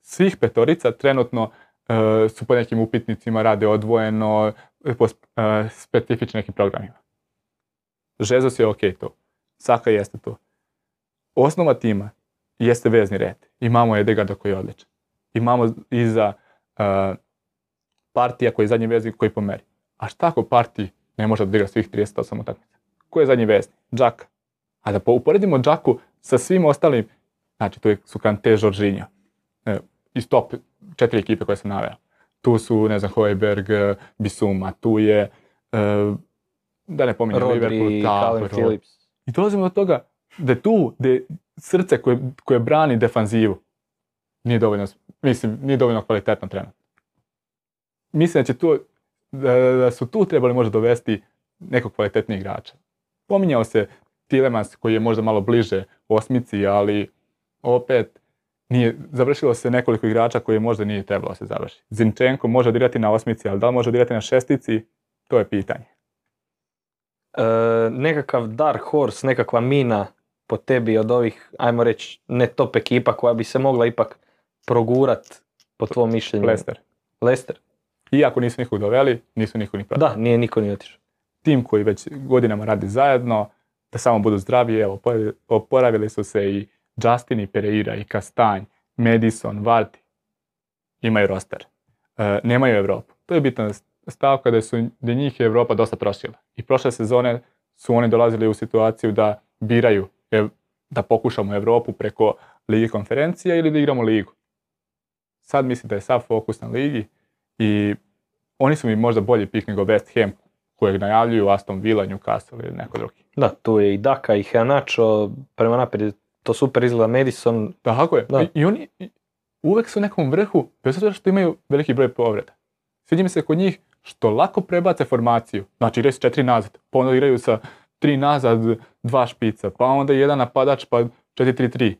svih petorica trenutno e, su po nekim upitnicima, rade odvojeno, e, po e, specifičnim nekim programima. Jesus je ok tu. Saka jeste tu. Osnova tima jeste vezni red. Imamo Edegarda koji je odličan. Imamo iza e, partija koji je zadnji vezni koji pomeri. A šta ako partiji ne može da odigra svih 38 utakmica? Ko je zadnji vezni? Džaka. A da po- uporedimo Džaku sa svim ostalim, znači tu su Kante, Jorginho, e, iz top četiri ekipe koje sam naveo. Tu su, ne znam, Hoiberg, e, Bisuma, tu je, e, da ne pominjem, Liverpool, Rodri. Phillips. I dolazimo do toga da je tu da srce koje, koje brani defanzivu nije dovoljno, mislim, nije dovoljno kvalitetno trenutno. Mislim da će tu, da, da su tu trebali možda dovesti nekog kvalitetnijeg igrača. Pominjao se Tilemans koji je možda malo bliže osmici, ali opet nije, završilo se nekoliko igrača koji možda nije trebalo se završi. Zinčenko može odigrati na osmici, ali da li može odigrati na šestici, to je pitanje. E, nekakav dark horse, nekakva mina po tebi od ovih, ajmo reći, ne top ekipa koja bi se mogla ipak progurat, po tvom mišljenju? Leicester. Iako nisu nikog doveli, nisu nikog ni prodali. Da, nije niko ni otišao. Tim koji već godinama radi zajedno, da samo budu zdravi, evo, oporavili- su se i Justin i Pereira i Kastanj, Madison, Varti. Imaju roster. E, nemaju Evropu. To je bitna stavka da su da njih je Europa dosta trošila. I prošle sezone su oni dolazili u situaciju da biraju da pokušamo Europu preko Ligi konferencija ili da igramo ligu. Sad mislim da je sav fokus na ligi i oni su mi možda bolji pik nego West Ham kojeg najavljuju Aston Villa, Newcastle ili neko drugi. Da, tu je i Daka i Heanacho, prema naprijed to super izgleda Madison. Tako je. Da. I, I oni uvek su u nekom vrhu, bez obzira što imaju veliki broj povreda. Sviđa mi se kod njih što lako prebace formaciju. Znači igraju s četiri nazad, pa onda igraju sa tri nazad, dva špica, pa onda jedan napadač, pa 4-3-3.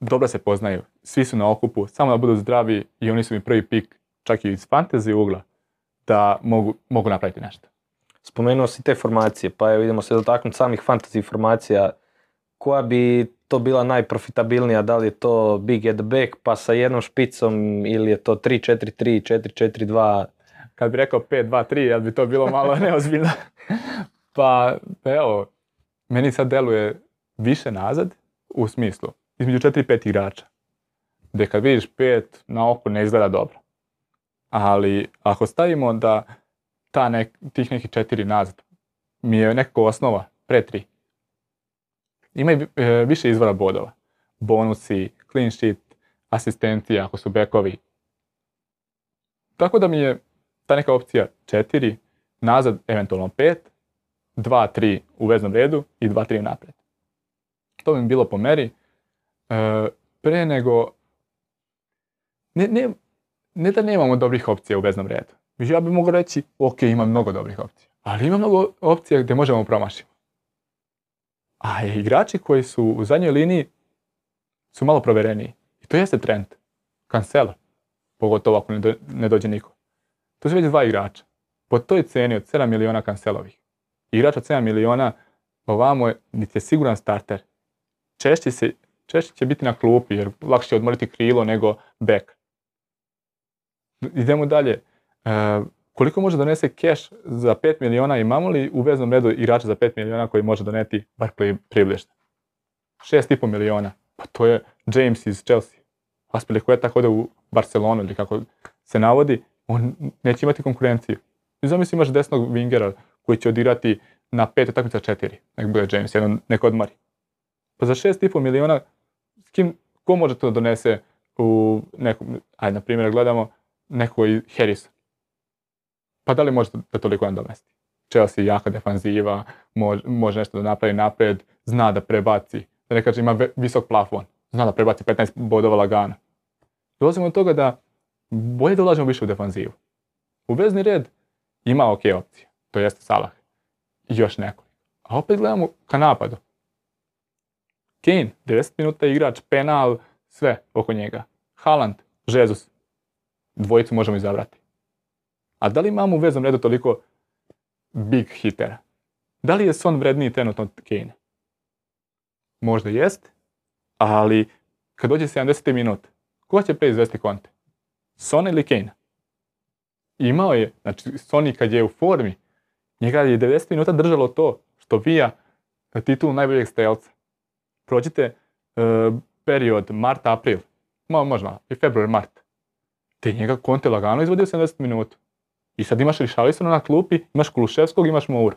Dobro se poznaju, svi su na okupu, samo da budu zdravi i oni su mi prvi pik, čak i iz fantasy ugla, da mogu, mogu napraviti nešto. Spomenuo si te formacije, pa evo idemo se dotaknuti samih fantasy formacija. Koja bi to bila najprofitabilnija, da li je to big at the back pa sa jednom špicom ili je to 3-4-3, 4-4-2, Kad bi rekao 5-2-3, jel bi to bilo malo *laughs* neozbiljno? pa, evo, meni sad deluje više nazad, u smislu, između 4 i 5 igrača. Gdje kad vidiš 5, na oko ne izgleda dobro. Ali ako stavimo da ta nek, tih nekih 4 nazad mi je nekako osnova, pre 3. Ima e, više izvora bodova. Bonusi, clean sheet, asistencija ako su bekovi. Tako da mi je ta neka opcija 4, nazad eventualno 5, 2, 3 u veznom redu i 2, 3 naprijed. To bi mi bilo po meri. E, pre nego... Ne, ne, ne da nemamo dobrih opcija u veznom redu. Ja bih mogao reći, ok, imam mnogo dobrih opcija. Ali ima mnogo opcija gdje možemo promašiti. A igrači koji su u zadnjoj liniji su malo provereniji. I to jeste trend. Cancelo. Pogotovo ako ne dođe niko. To su već dva igrača. Po toj ceni od 7 miliona kancelovih. Igrač od 7 miliona ovamo je, niti je siguran starter. Češće, se, češće će biti na klupi jer lakše je odmoriti krilo nego bek. Idemo dalje. E, koliko može donese cash za 5 miliona? Imamo li u veznom redu igrača za 5 miliona koji može doneti bar pri, približno? 6,5 miliona. Pa to je James iz Chelsea. Aspilicueta ode u Barcelonu ili kako se navodi, on neće imati konkurenciju. I zamisli imaš desnog wingera koji će odigrati na pet utakmica četiri. Nek bude James, jedan nek odmori. Pa za 6,5 miliona, s kim, ko može to donese u nekom, ajde na primjer gledamo, neko i Harrison. Pa da li može da toliko nadomesti? Chelsea jaka defanziva, može, nešto da napravi napred, zna da prebaci, da ne kažem ima visok plafon, zna da prebaci 15 bodova lagano. Dolazimo do toga da bolje da ulažemo više u defanzivu. U vezni red ima ok opcije, to jeste Salah i još neko. A opet gledamo ka napadu. Kane, 90 minuta igrač, penal, sve oko njega. Haaland, Jesus, dvojicu možemo izabrati. A da li imamo u veznom redu toliko big hitera? Da li je Son vredniji trenutno od Kane? Možda jest, ali kad dođe 70. minut, ko će pre izvesti konte? Son ili Kane? Imao je, znači Sony kad je u formi, njega je 90 minuta držalo to što vija titul najboljeg strelca. Prođite e, period mart-april, ma, možda i februar-mart, te njega Conte lagano izvodio 70 minuta. I sad imaš Richarlisona na klupi, imaš Kuluševskog, imaš Moura.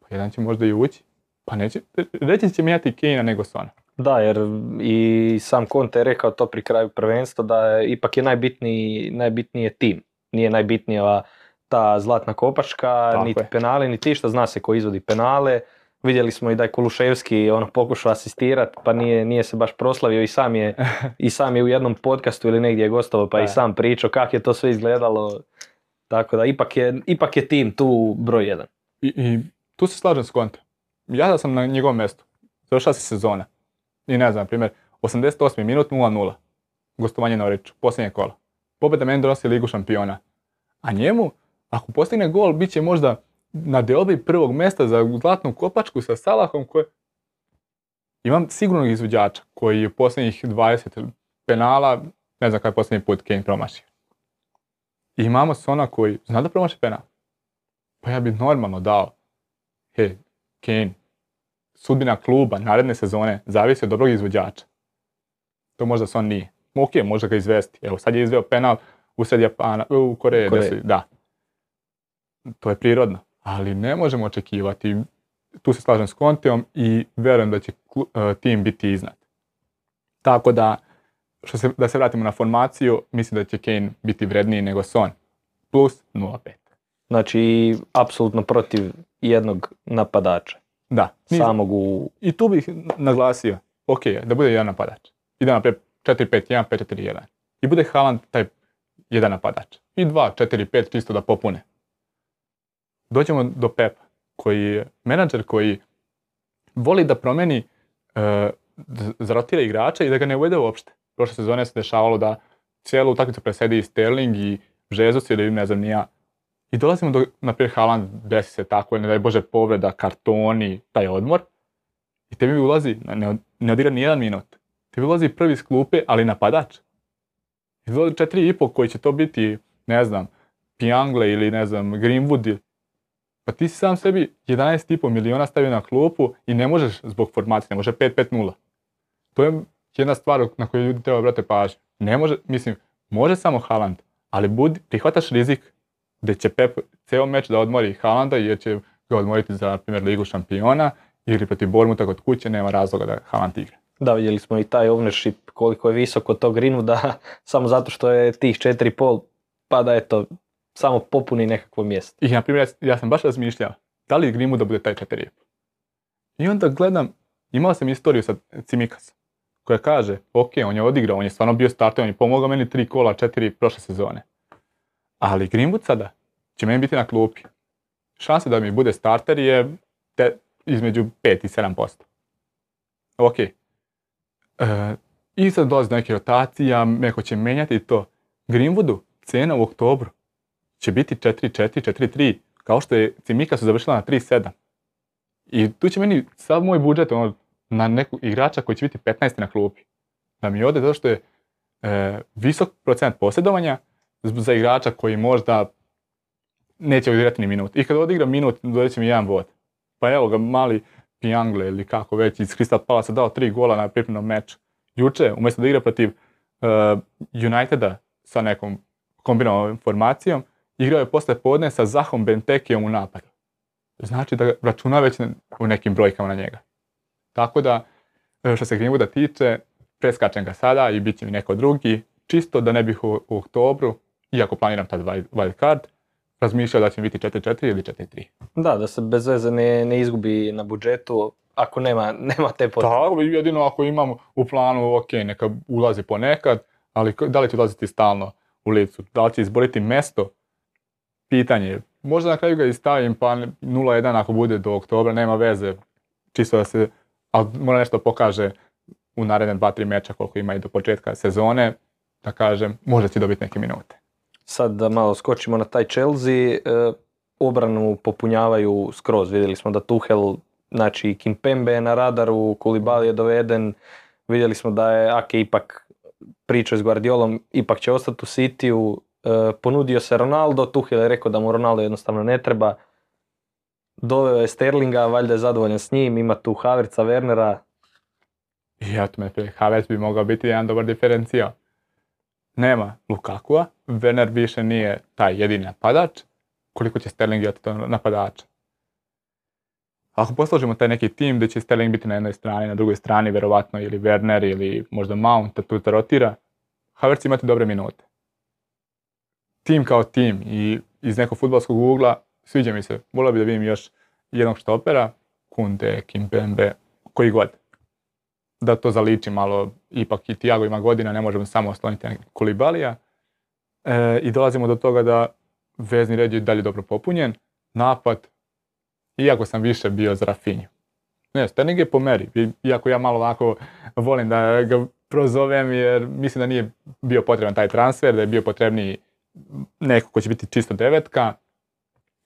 Pa jedan će možda i ući, pa neće, reći će mijenjati Kane nego Sona. Da, jer i sam Conte je rekao to pri kraju prvenstva da je, ipak je najbitniji, najbitniji je tim. Nije najbitnija ta zlatna kopačka, Tako niti je. penali, niti što zna se ko izvodi penale. Vidjeli smo i da je Kuluševski ono pokušao asistirat, pa nije, nije se baš proslavio i sam je, *laughs* i sam je u jednom podcastu ili negdje je gostovao pa i Da. sam pričao kako je to sve izgledalo. Tako da ipak je, ipak je tim tu broj jedan. I, i tu se slažem s Conte. Ja da sam na njegovom mjestu. Završila se sezona. I ne znam, na primjer, 88. minut 0-0. Gostovanje na posljednje kola. Pobjeda meni donosi ligu šampiona. A njemu, ako postigne gol, bit će možda na deobi prvog mjesta za zlatnu kopačku sa Salahom koje... Imam sigurnog izvođača koji je u posljednjih 20, penala, ne znam kada je posljednji put Kane promašio. I imamo Sona koji zna da promaši penal. Pa ja bi normalno dao, he, Kane, sudbina kluba naredne sezone zavisi od dobrog izvođača. To možda Son nije. Ok, može ga izvesti. Evo, sad je izveo penal usred Japana, u Koreji. Koreji. Da. To je prirodno. Ali ne možemo očekivati. Tu se slažem s Conteom i verujem da će e, tim biti iznad. Tako da, što se, da se vratimo na formaciju, mislim da će Kane biti vredniji nego Son. Plus 0,5. Znači, apsolutno protiv jednog napadača. Da. Samog u... I tu bih naglasio, ok, da bude jedan napadač. Ide na 4-5-1, 5-4-1. I bude Haaland taj jedan napadač. I 2, 4, 5 čisto da popune. Dođemo do Pepa, koji je menadžer koji voli da promeni, e, zarotira igrača i da ga ne uvede uopšte. Prošle sezone se dešavalo da cijelu utakmicu presedi i Sterling i Jesus ili ne znam ni ja. I dolazimo do, na primjer, Haaland desi se tako, ne daj Bože povreda, kartoni, taj odmor. I tebi ulazi, ne, ne odigra ni jedan minut. Tebi ulazi prvi iz klupe, ali napadač. I dolazi četiri i pol koji će to biti, ne znam, Piangle ili ne znam, Greenwood. Pa ti si sam sebi 11,5 miliona stavio na klupu i ne možeš zbog formacije, ne može 5-5-0. To je jedna stvar na koju ljudi treba brate pažnju. Ne može, mislim, može samo Haaland, ali budi, prihvataš rizik gdje će Pep ceo meč da odmori Haalanda jer će ga odmoriti za, primjer, Ligu šampiona ili protiv Bormuta kod kuće, nema razloga da Haaland igra. Da, vidjeli smo i taj ownership koliko je visoko tog Greenwooda, *laughs* samo zato što je tih 4,5, pa da eto, samo popuni nekakvo mjesto. I na primjer, ja, sam baš razmišljao, da li Greenwood da bude taj 4,5. I onda gledam, imao sam istoriju sa Cimikas, koja kaže, ok, on je odigrao, on je stvarno bio starter, on je pomogao meni tri kola, četiri prošle sezone. Ali Greenwood sada će meni biti na klupi. Šanse da mi bude starter je te, između 5 i 7%. Ok. E, I sad dolazi do neke rotacija, neko će menjati to. Greenwoodu cena u oktobru će biti 4-4, 4-3, kao što je Cimika su završila na 3-7. I tu će meni sav moj budžet ono, na neku igrača koji će biti 15 na klupi. Da mi ode zato što je e, visok procent posjedovanja za igrača koji možda neće odigrati ni minut. I kad odigra minut, dođe će mi jedan bod. Pa evo ga, mali Piangle ili kako već iz Crystal Palace dao tri gola na pripremnom meču. Juče, umjesto da igra protiv e, Uniteda sa nekom kombinovanom formacijom, igrao je posle podne sa Zahom Bentekijom u napadu. Znači da računa već u nekim brojkama na njega. Tako da, e, što se Greenwooda tiče, preskačem ga sada i bit će mi neko drugi, čisto da ne bih u, u oktobru, iako planiram tad wild, card, razmišljao da će biti 4-4 ili 4-3. Da, da se bez veze ne, ne izgubi na budžetu ako nema, *laughs* nema te potrebe. Tako, jedino ako imam u planu, ok, neka ulazi ponekad, ali da li će ulaziti stalno u licu? Da li će izboriti mesto? Pitanje je. Možda na kraju ga i stavim, pa ne- 0-1 ako bude do oktobra, nema veze. Čisto da se, ali mora nešto pokaže u naredne 2-3 meča koliko ima i do početka sezone, da kažem, možda će dobiti neke minute. Sad da malo skočimo na taj Chelsea, e, obranu popunjavaju skroz. Vidjeli smo da Tuchel, znači Kimpembe je na radaru, Kulibali je doveden, vidjeli smo da je Ake ipak pričao s Guardiolom, ipak će ostati u Cityu, ponudio se Ronaldo, Tuchel je rekao da mu Ronaldo jednostavno ne treba, doveo je Sterlinga, valjda je zadovoljan s njim, ima tu Havertza, Wernera, I eto me, Havertz bi mogao biti jedan dobar diferencijal. Nema Lukakua, Werner više nije taj jedini napadač, koliko će Sterling imati to napadača. Ako posložimo taj neki tim gdje će Sterling biti na jednoj strani, na drugoj strani verovatno ili Werner ili možda Mount da tu rotira, Havertz imati dobre minute. Tim kao tim i iz nekog futbolskog ugla sviđa mi se. Volio bi da vidim još jednog štopera, Kunde, Kimpembe, koji god da to zaliči malo, ipak i Tiago ima godina, ne možemo samo osloniti na Kulibalija. E, I dolazimo do toga da vezni red je dalje dobro popunjen, napad, iako sam više bio za Rafinju. Ne, Sterling je po meri, iako ja malo ovako volim da ga prozovem jer mislim da nije bio potreban taj transfer, da je bio potrebniji neko ko će biti čisto devetka,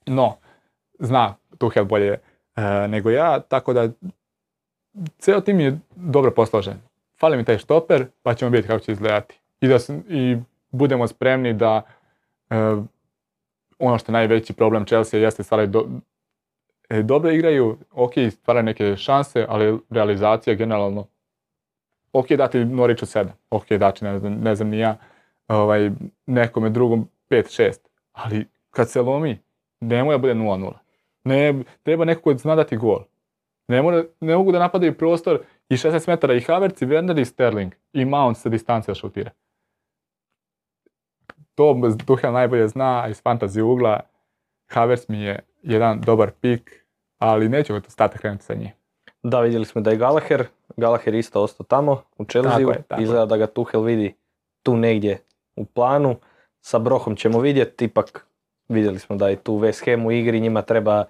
no, zna Tuchel bolje e, nego ja, tako da ceo tim je dobro posložen. fali mi taj štoper, pa ćemo vidjeti kako će izgledati. I da s- i budemo spremni da e, ono što je najveći problem Chelsea jeste stvaraju do, e, dobro igraju, ok, stvaraju neke šanse, ali realizacija generalno ok dati Norwichu 7, ok dati ne znam, ne znam ni ja ovaj, nekome drugom 5-6, ali kad se lomi, nemoj da bude 0-0. Ne, treba neko ko zna dati gol. Ne, mora, ne mogu da napadaju prostor i 16 metara i Havertz i Werner i Sterling i Mount sa distance da šutira. To Tuchel najbolje zna iz fantasy ugla. Havertz mi je jedan dobar pik, ali nećemo to stati krenuti sa njim. Da, vidjeli smo da je Gallagher, Gallagher isto ostao tamo u Chelsea, izgleda da ga Tuchel vidi tu negdje u planu. Sa Brohom ćemo vidjeti, ipak vidjeli smo da je tu West Ham u igri, njima treba,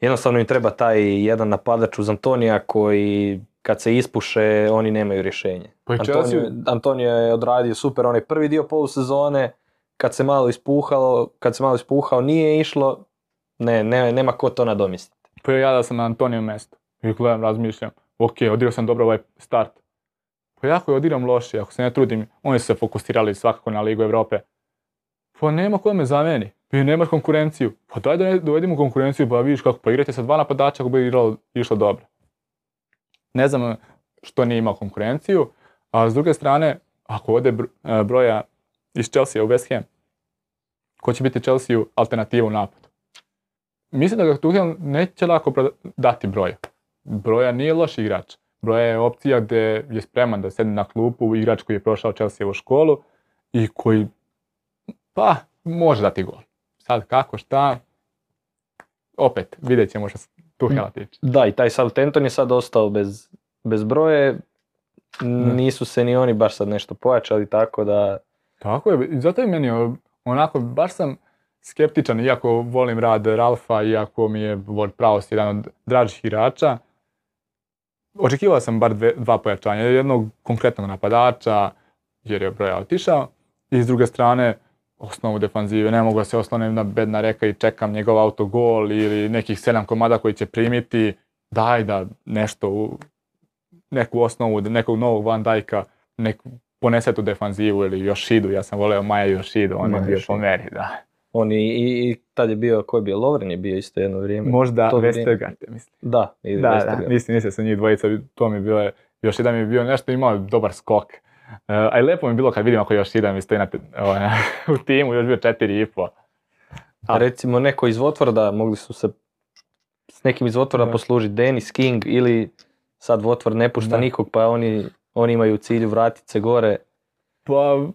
jednostavno im treba taj jedan napadač uz Antonija koji kad se ispuše oni nemaju rješenje. Pa Antonio, Antonio je odradio super onaj prvi dio polusezone, kad se malo ispuhalo, kad se malo ispuhao nije išlo, ne, ne, nema ko to nadomjestiti. Pa ja da sam na Antoniju mjestu. I gledam, razmišljam, ok, odigrao sam dobro ovaj start. Pa ja ako je odigram loše, ako se ne trudim, oni su se fokusirali svakako na Ligu Europe. Pa nema ko me zameni. I nemaš konkurenciju. Pa daj da dovedimo konkurenciju, pa vidiš kako, pa igrajte sa dva napadača ako bi igralo, išlo dobro. Ne znam što nije imao konkurenciju, a s druge strane, ako ode br- e, broja iz Chelsea u West Ham, ko će biti Chelsea alternativa u napadu? Mislim da ga Tuchel neće lako dati broja. Broja nije loš igrač. Broja je opcija gdje je spreman da sedne na klupu, igrač koji je prošao Chelsea u školu i koji, pa, može dati gol. Sad kako, šta, opet, vidjet ćemo što se Tuchela tiče. Da, i taj Southampton je sad ostao bez, bez broje. Nisu se ni oni baš sad nešto pojačali, tako da... Tako je, zato je meni onako, baš sam skeptičan, iako volim rad Ralfa, iako mi je Ward Prowse jedan od dražih igrača. Očekivao sam bar dve- dva pojačanja, jednog konkretnog napadača, jer je broja otišao, i s druge strane, osnovu defanzive, ne mogu da se oslonem na bedna reka i čekam njegov autogol ili nekih sedam komada koji će primiti, daj da nešto, u- neku osnovu, nekog novog Van Dijka, nek ponese tu defanzivu ili Yoshidu, ja sam voleo Maja Yoshidu, on je Maja bio Yoshida. po meri, da. On i, i, i tad je bio, ko je bio, Lovren je bio isto jedno vrijeme. Možda. Vestergaard, mislim. Da, i Da, da, Vestergaard. mislim, mislim sa njih dvojica, to mi je bilo, još jedan mi je bio nešto imao dobar skok. Uh, a i lepo mi je bilo kad vidim ako još jedan mi stoji na, ovaj, *laughs* u timu, još bio četiri i po. A recimo neko iz Votvorda, mogli su se s nekim iz Votvorda Da. poslužiti, Dennis King ili sad Votvord ne pušta Da. nikog, pa oni, oni imaju u cilju vratit se gore. Pa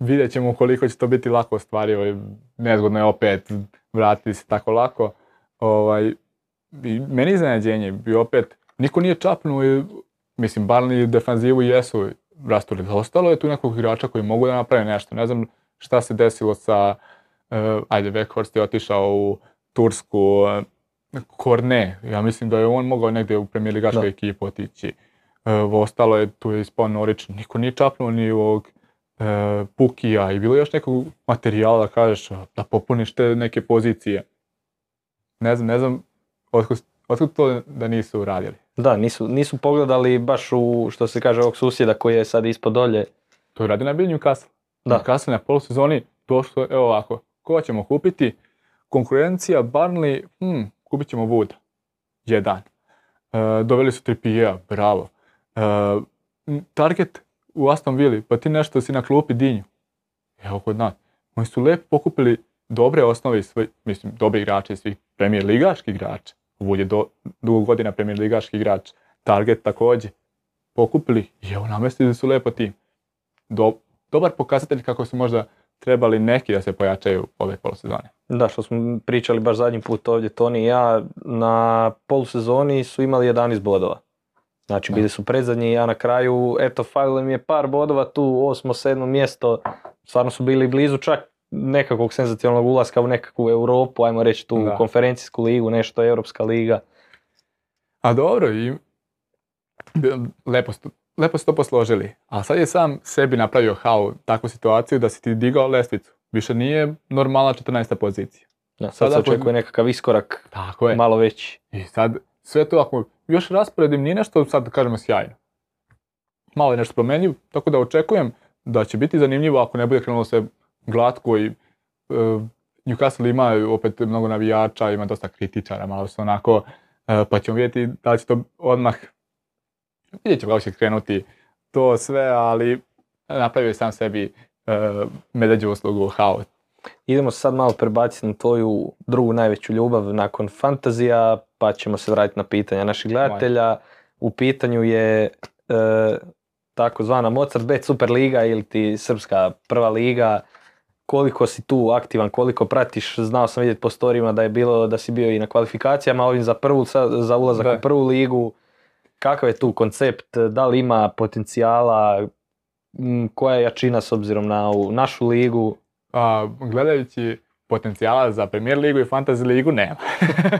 vidjet ćemo koliko će to biti lako ostvarivo. i Nezgodno je opet vratiti se tako lako. Ovaj, i meni je iznenađenje bi opet, niko nije čapnuo i mislim, Barney defanzivu jesu rasturili. Ostalo je tu nekog igrača koji mogu da naprave nešto. Ne znam šta se desilo sa, eh, ajde, Weghorst je otišao u Tursku, eh, Korne, ja mislim da je on mogao negdje u premier ligašku Da. ekipu otići. E, ostalo je, tu je ispao Norić, niko nije čapnuo ni ovog Pukija i bilo još nekog materijala da kažeš da popuniš te neke pozicije. Ne znam, ne znam otkud, otkud to da nisu uradili. Da, nisu, nisu pogledali baš u, što se kaže, ovog susjeda koji je sad ispod dolje. To je radi najbolji Newcastle. Da. Newcastle na polusezoni došlo, evo ovako, koga ćemo kupiti? Konkurencija Barnley, hm, kupit ćemo Wood. Jedan. E, doveli su Trippier, bravo. E, target u Aston Villa, pa ti nešto si na klupi dinju. Evo kod nas. Oni su lepo pokupili dobre osnove, sve, mislim, dobri igrači, svih premijer ligaški igrača. Wood je do, dugo godina premijer ligaški igrač. Target također. Pokupili evo namestili su lepo tim. Do, dobar pokazatelj kako su možda trebali neki da se pojačaju ove polusezone. Da, što smo pričali baš zadnji put ovdje, Toni i ja, na polusezoni su imali 11 bodova. Znači, bili su predzadnji, a na kraju, eto, falilo im je par bodova tu, osmo, sedmo mjesto. Stvarno su bili blizu čak nekakvog senzacionalnog ulaska u nekakvu Europu, ajmo reći tu Da. konferencijsku ligu, nešto Europska liga. A dobro, i lepo, lepo su to posložili. A sad je sam sebi napravio hau takvu situaciju da si ti digao lestvicu. Više nije normalna 14. pozicija. Da, sad Sada se očekuje nekakav iskorak Tako je. malo veći. I sad sve to ako još rasporedim nije nešto sad da kažemo sjajno. malo je nešto promenljiv, tako da očekujem da će biti zanimljivo ako ne bude krenulo sve glatko i uh, Newcastle ima opet mnogo navijača, ima dosta kritičara, malo su onako, e, pa ćemo vidjeti da li će to odmah, vidjet ćemo kako će krenuti to sve, ali napravio sam sebi uh, medveđu uslugu haos. Idemo sad malo prebaciti na tvoju drugu najveću ljubav nakon fantazija, pa ćemo se vratiti na pitanja naših gledatelja. U pitanju je e, takozvana Mozart Bet Super Liga ili ti Srpska prva liga. Koliko si tu aktivan, koliko pratiš, znao sam vidjeti po storijima da je bilo da si bio i na kvalifikacijama ovim za prvu, za ulazak Da. u prvu ligu. Kakav je tu koncept, da li ima potencijala, koja je jačina s obzirom na ovu našu ligu? A, gledajući potencijala za Premier ligu i Fantasy ligu nema.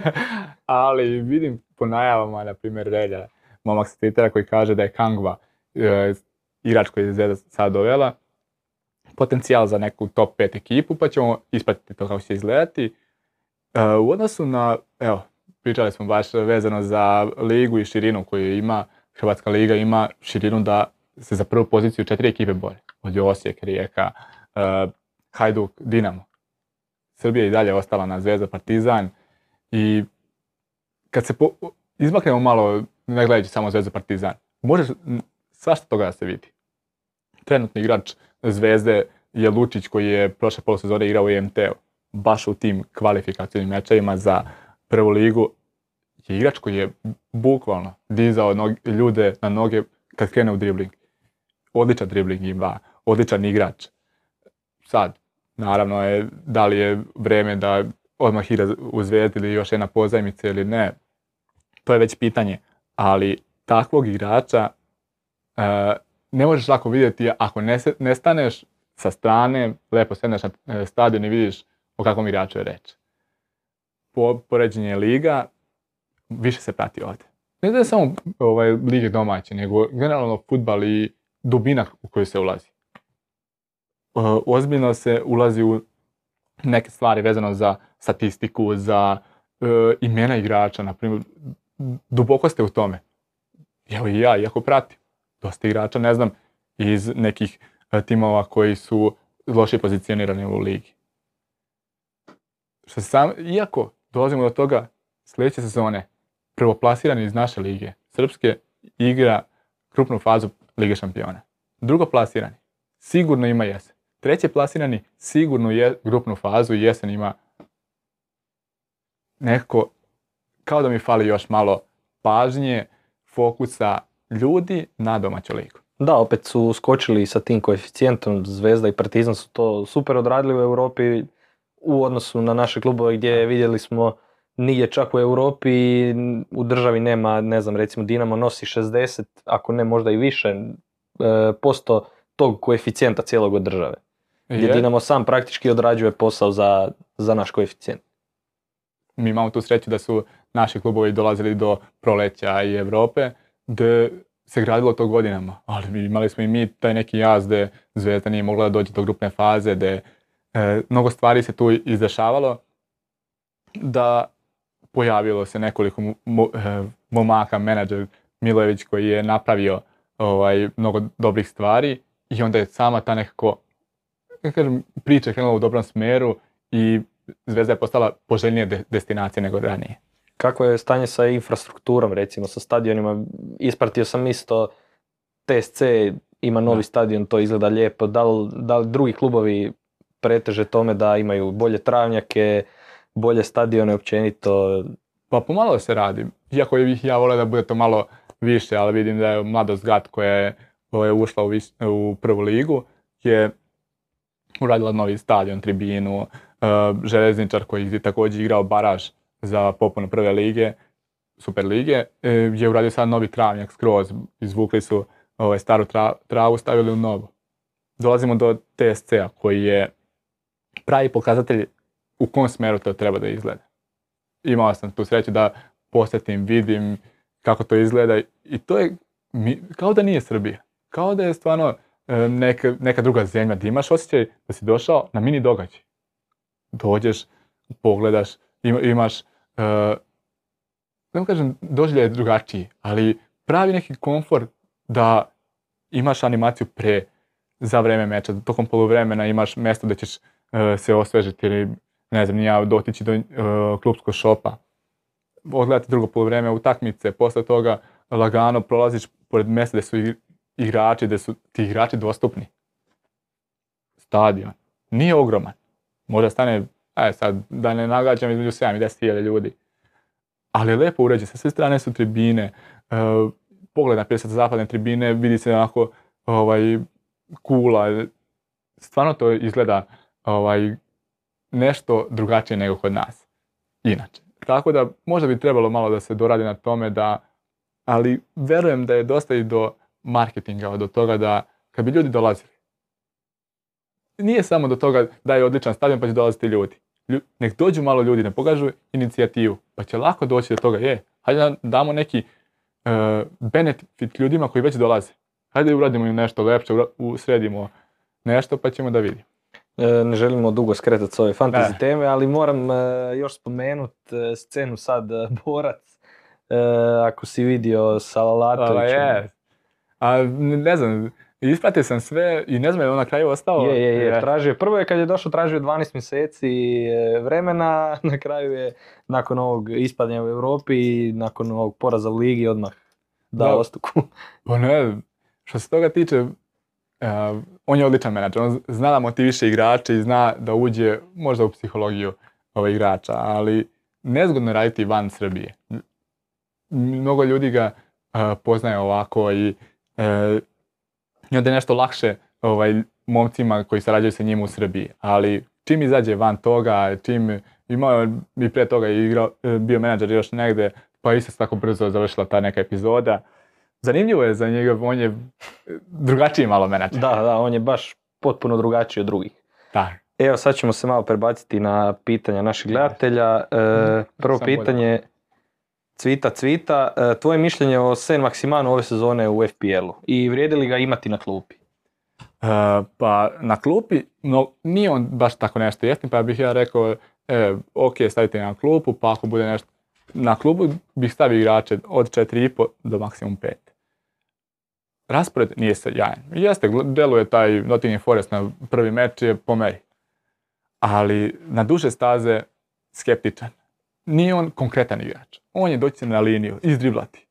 *laughs* Ali vidim po najavama, na primjer, Relja, momak sa Twittera koji kaže da je Kangva, e, igrač koji je Zvezda sad dovela, potencijal za neku top 5 ekipu, pa ćemo ispratiti to kako će izgledati. E, u odnosu na, evo, pričali smo baš vezano za ligu i širinu koju ima, Hrvatska liga ima širinu da se za prvu poziciju četiri ekipe bore. Od Osijek, Rijeka, e, Hajduk, Dinamo. Srbija je i dalje ostala na Zvezda, Partizan i kad se po, izmaknemo malo, ne gledajući samo Zvezda, Partizan, može m, svašta toga da se vidi. Trenutni igrač Zvezde je Lučić koji je prošle polosezone igrao u EMT-u. Baš u tim kvalifikacijnim mečevima za prvu ligu je igrač koji je bukvalno dizao nog- ljude na noge kad krene u dribling. Odličan dribling ima, odličan igrač sad, naravno je da li je vreme da odmah igra u ili još jedna pozajmica ili ne, to je već pitanje, ali takvog igrača e, ne možeš lako vidjeti ako ne, ne staneš sa strane, lepo sedneš na e, stadion i vidiš o kakvom igraču je reč. Po, poređenje liga, više se prati ovdje. Ne da samo ovaj, lige domaće, nego generalno futbal i dubina u koju se ulazi. E, ozbiljno se ulazi u neke stvari vezano za statistiku, za e, imena igrača, na primjer, duboko ste u tome. Evo i ja, iako pratim, dosta igrača, ne znam, iz nekih e, timova koji su loše pozicionirani u ligi. Što sam, iako dolazimo do toga, sljedeće sezone, prvoplasirani iz naše lige, Srpske, igra krupnu fazu Lige šampiona. Drugo plasirani, sigurno ima jesen. Treće plasirani, sigurno je grupnu fazu i jesen ima nekako, kao da mi fali još malo pažnje, fokusa ljudi na domaću ligu. Da, opet su skočili sa tim koeficijentom, Zvezda i Partizan su to super odradili u Europi u odnosu na naše klubove gdje vidjeli smo nije čak u Europi u državi nema, ne znam, recimo Dinamo nosi 60, ako ne možda i više, e, posto tog koeficijenta cijelog od države. Gdje Je, Dinamo sam praktički odrađuje posao za, za naš koeficijent. mi imamo tu sreću da su naši klubovi dolazili do proleća i Europe, gdje se gradilo to godinama, ali imali smo i mi taj neki jaz gdje Zvezda nije mogla da dođe do grupne faze, gdje e, mnogo stvari se tu izdešavalo, da pojavilo se nekoliko mo- e, momaka, menadžer Milojević koji je napravio ovaj, mnogo dobrih stvari i onda je sama ta nekako, kako kažem, priča krenula u dobrom smeru i Zvezda je postala poželjnija de- destinacija nego ranije. Kako je stanje sa infrastrukturom, recimo sa stadionima? Ispratio sam isto TSC ima novi Da. stadion, to izgleda lijepo. Da li, da li drugi klubovi preteže tome da imaju bolje travnjake, bolje stadione općenito? Pa pomalo se radi. Iako bih ja volio da bude to malo više, ali vidim da je Mladost Gat koja je ovaj, ušla u, vis- u prvu ligu, je uradila novi stadion, tribinu, uh, železničar koji je također igrao baraž za popunu prve lige, super lige, e, je uradio sad novi travnjak skroz, izvukli su ovaj, staru tra- travu, stavili u novu. Dolazimo do TSC-a koji je pravi pokazatelj u kom smjeru to treba da izgleda. Imao sam tu sreću da posjetim, vidim kako to izgleda i to je kao da nije Srbija. Kao da je stvarno e, neka, neka druga zemlja, da imaš osjećaj da si došao na mini događaj. Dođeš, pogledaš, ima- imaš, e, ne kažem, doživljaj je drugačiji, ali pravi neki komfor da imaš animaciju pre, za vreme meča, tokom poluvremena imaš mjesto da ćeš e, se osvežiti ili ne znam, ja dotići do uh, klubskog šopa, odgledati drugo poluvreme utakmice, posle toga lagano prolaziš pored mjesta gdje su igrači, gdje su ti igrači dostupni. Stadion. Nije ogroman. Možda stane, aj sad, da ne nagađam između 7 i 10 ljudi. Ali je lijepo uređen, sa sve strane su tribine, uh, pogled na sa zapadne tribine, vidi se onako ovaj, kula, stvarno to izgleda ovaj, nešto drugačije nego kod nas. Inače. Tako da možda bi trebalo malo da se doradi na tome da, ali verujem da je dosta i do marketinga, do toga da kad bi ljudi dolazili, nije samo do toga da je odličan stadion pa će dolaziti ljudi. Nek dođu malo ljudi, ne pogažu inicijativu, pa će lako doći do toga, je, hajde da damo neki uh, benefit ljudima koji već dolaze. Hajde uradimo im nešto lepše, sredimo nešto pa ćemo da vidimo. E, ne želimo dugo skretati s ove fantasy teme, ali moram e, još spomenuti e, scenu sad Borac. Ako si vidio sa Lalatovićem. A ne znam, ispratio sam sve i ne znam je on na kraju ostao. Je, je, je. Tražio, prvo je kad je došao tražio 12 mjeseci vremena, *laughs* na kraju je nakon ovog ispadanja u Europi i nakon ovog poraza u ligi odmah dao ostuku. *laughs* Pa ne, što se toga tiče, on je odličan menadžer, on zna da motiviše igrače i zna da uđe možda u psihologiju ovaj igrača, ali nezgodno raditi van Srbije. Mnogo ljudi ga poznaje ovako i, uh, i onda je nešto lakše ovaj, momcima koji sarađuju sa njim u Srbiji, ali čim izađe van toga, čim imao i pre toga igrao, bio menadžer još negde, pa isto tako brzo završila ta neka epizoda zanimljivo je za njega, on je drugačiji malo menadžer. Da, da, on je baš potpuno drugačiji od drugih. Da. Evo sad ćemo se malo prebaciti na pitanja naših gledatelja. E, prvo pitanje, Cvita Cvita, e, tvoje mišljenje o Sen Maksimanu ove sezone u FPL-u i vrijedi li ga imati na klupi? E, pa na klupi, no nije on baš tako nešto jeftin, pa bih ja rekao, e, ok, stavite na klupu, pa ako bude nešto na klubu bih stavio igrače od 4,5 do maksimum 5 raspored nije se jajan. Jeste, deluje taj Nottingham Forest na prvi meč je po meri. Ali na duže staze skeptičan. Nije on konkretan igrač. On je doći na liniju, izdriblati.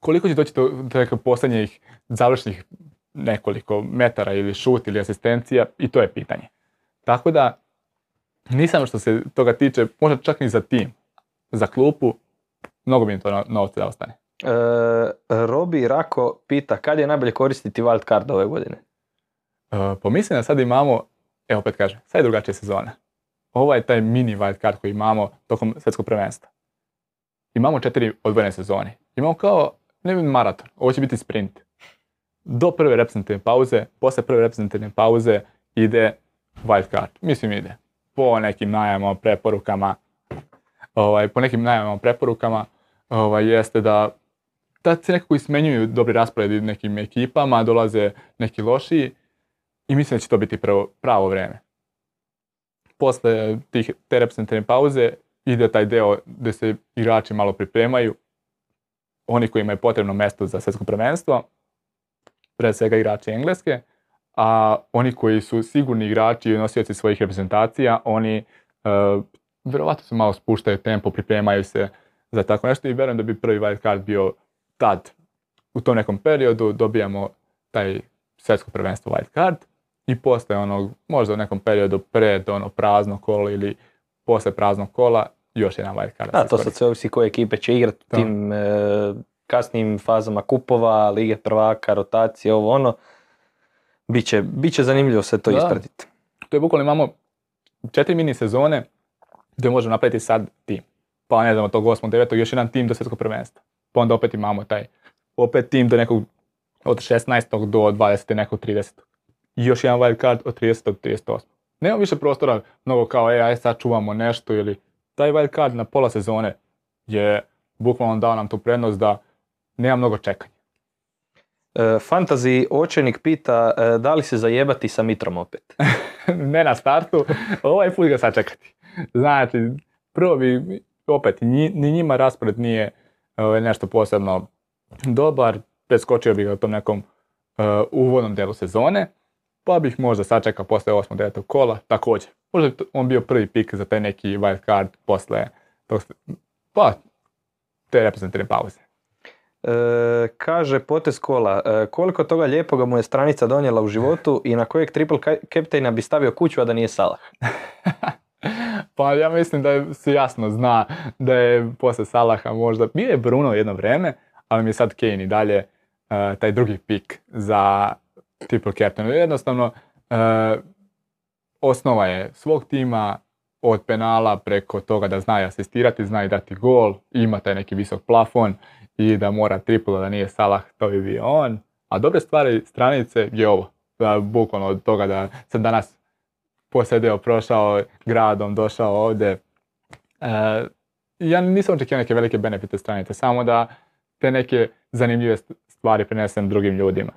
Koliko će doći do, do posljednjih završnih nekoliko metara ili šut ili asistencija i to je pitanje. Tako da nisam što se toga tiče, možda čak ni za tim, za klupu, mnogo bi im to novce da ostane. E, Robi Rako pita kad je najbolje koristiti wild card ove godine? E, pomislim da sad imamo, evo opet kažem, sad je drugačija sezona. Ovo je taj mini wild card koji imamo tokom svjetskog prvenstva. Imamo četiri odvojene sezone. Imamo kao, ne vidim maraton, ovo će biti sprint. Do prve reprezentativne pauze, posle prve reprezentativne pauze ide wild card. Mislim ide. Po nekim najavama, preporukama, ovaj, po nekim najavama, preporukama, ovaj, jeste da tad se nekako ismenjuju dobri rasporedi nekim ekipama, dolaze neki lošiji i mislim da će to biti pravo, pravo vrijeme. Posle tih, te reprezentativne pauze ide taj deo gdje se igrači malo pripremaju, oni koji imaju potrebno mjesto za svjetsko prvenstvo, pre svega igrači engleske, a oni koji su sigurni igrači i nosioci svojih reprezentacija, oni uh, vjerovatno se malo spuštaju tempo, pripremaju se za tako nešto i vjerujem da bi prvi wild card bio tad, u tom nekom periodu dobijamo taj svjetsko prvenstvo wild card i posle onog, možda u nekom periodu pred ono prazno kolo ili posle praznog kola još jedan wild card. Da, to sad sve ovisi koje ekipe će igrati u tim e, kasnim fazama kupova, lige prvaka, rotacije, ovo ono. Biće, biće zanimljivo se to ispratiti. To je bukvalno imamo četiri mini sezone gdje možemo napraviti sad tim. Pa ne znam, od tog 8. 9. još jedan tim do svjetskog prvenstva pa onda opet imamo taj opet tim do nekog od 16. do 20. nekog 30. I još jedan wild card od 30. do 38. Nema više prostora mnogo kao, e, aj sad čuvamo nešto ili taj wild card na pola sezone je bukvalno dao nam tu prednost da nema mnogo čekanja. E, fantasy očenik pita e, da li se zajebati sa Mitrom opet? *laughs* ne na startu, ovaj put ga sad čekati. Znači, prvo bi, opet, ni njima raspored nije Ovaj, nešto posebno dobar, preskočio bih ga u tom nekom u uvodnom delu sezone, pa bih možda sačekao posle 8. 9. kola, također. Možda bi on bio prvi pik za taj neki wild card posle tog, pa, te reprezentativne pauze. E, kaže potez kola, e, koliko toga lijepoga mu je stranica donijela u životu i na kojeg triple captaina bi stavio kuću, a da nije Salah? *laughs* Pa ja mislim da se jasno zna da je posle Salaha možda, bio je Bruno jedno vrijeme, ali mi je sad Kane i dalje eh, taj drugi pik za triple captain. Jednostavno, eh, osnova je svog tima od penala preko toga da zna asistirati, zna i dati gol, ima taj neki visok plafon i da mora triple, da nije Salah, to bi bio on. A dobre stvari stranice je ovo. Da, bukvalno od toga da sam danas posedeo, prošao gradom, došao ovdje. E, ja nisam očekivao neke velike benefite stranice, samo da te neke zanimljive st- stvari prenesem drugim ljudima.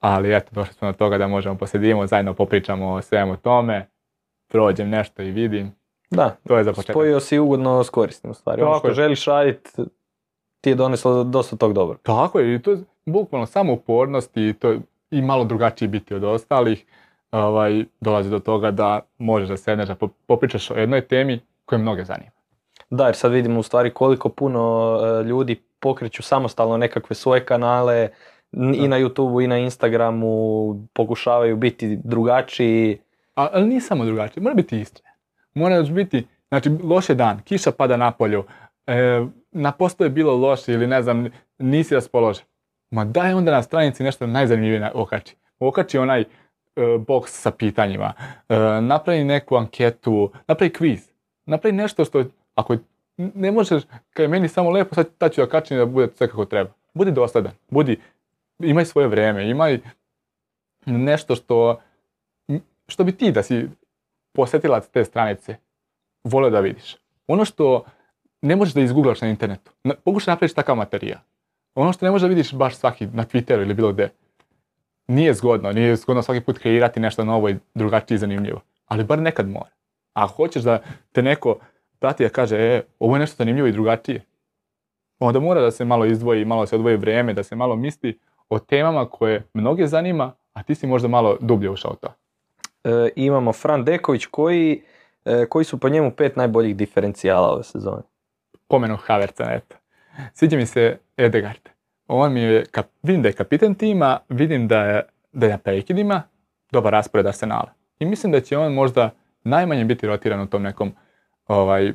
Ali eto, došli smo do toga da možemo posedimo, zajedno popričamo o svemu tome, prođem nešto i vidim. Da, To je za početak. spojio si ugodno s korisnim stvari. Ono Tako što je. želiš raditi ti je doneslo dosta tog dobro. Tako je, i to je bukvalno samo upornost i to i malo drugačiji biti od ostalih. Ovaj, dolazi do toga da možeš da sedneš, da po- popričaš o jednoj temi koja mnoge zanima. Da, jer sad vidimo u stvari koliko puno e, ljudi pokreću samostalno nekakve svoje kanale i na YouTubeu i na Instagramu, pokušavaju biti drugačiji. A, ali nije samo drugačije, mora biti istrajan. Mora biti, znači loš je dan, kiša pada na polju, e, na poslu je bilo loše ili ne znam, nisi raspoložen. Ma daj onda na stranici nešto najzanimljivije na- okači. Okači onaj e, box sa pitanjima, e, napravi neku anketu, napravi kviz, napravi nešto što, ako ne možeš, kad je meni samo lepo, sad ću da kačim da bude sve kako treba. Budi dosadan, budi, imaj svoje vrijeme, imaj nešto što što bi ti da si posjetilac te stranice volio da vidiš. Ono što ne možeš da izgooglaš na internetu, na, pokušaj napraviš takav materijal. Ono što ne možeš da vidiš baš svaki na Twitteru ili bilo gdje. Nije zgodno, nije zgodno svaki put kreirati nešto novo i drugačije i zanimljivo. Ali bar nekad mora. A hoćeš da te neko prati da kaže, e, ovo je nešto zanimljivo i drugačije, onda mora da se malo izdvoji, malo se odvoji vrijeme, da se malo misli o temama koje mnoge zanima, a ti si možda malo dublje ušao u to. E, imamo Fran Deković koji, e, koji su po njemu pet najboljih diferencijala ove sezone. pomenu Havertza, eto. Sviđa mi se Edegard. On mi je, kap, vidim da je kapiten tima, vidim da je, da je na prekidima, dobar raspored Arsenala. I mislim da će on možda najmanje biti rotiran u tom nekom ovaj,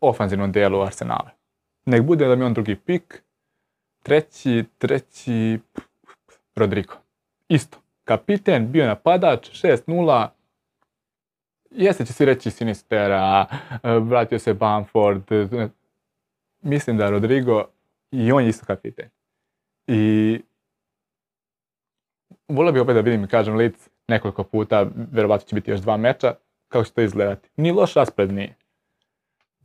ofanzivnom dijelu Arsenala. Nek bude da mi on drugi pik, treći, treći, Rodrigo. Isto. Kapiten, bio napadač, 6-0, Jeste će svi reći Sinistera, vratio se Bamford. Mislim da Rodrigo i on je isto kapiten. I volio bih opet da vidim, kažem, Leeds nekoliko puta, vjerovatno će biti još dva meča, kako će to izgledati. Ni loš raspored nije.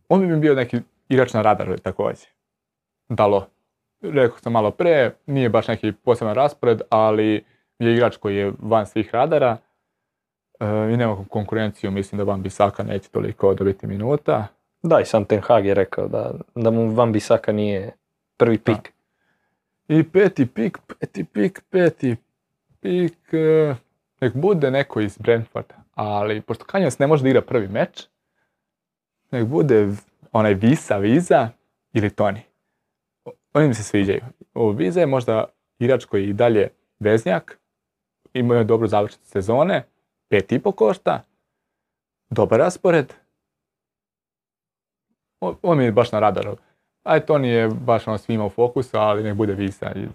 On bi mi bio neki igrač na radaru također. Dalo. Rekao sam malo pre, nije baš neki poseban raspored, ali je igrač koji je van svih radara. E, I nema konkurenciju, mislim da Van Bisaka neće toliko dobiti minuta. Da, i sam Ten Hag je rekao da, da mu Van Bisaka nije prvi pik. I peti pik, peti pik, peti pik, e, nek bude neko iz Brentforda. Ali pošto Kanjas ne može da igra prvi meč, nek bude onaj Visa, Viza ili Toni. Oni mi se sviđaju. O, Viza je možda igrač koji je i dalje veznjak, imao je dobru završnicu sezone, pet i po košta, dobar raspored. On mi je baš na radaru. Aj, Toni je baš ono svima u fokusu, ali nek bude Visa iz,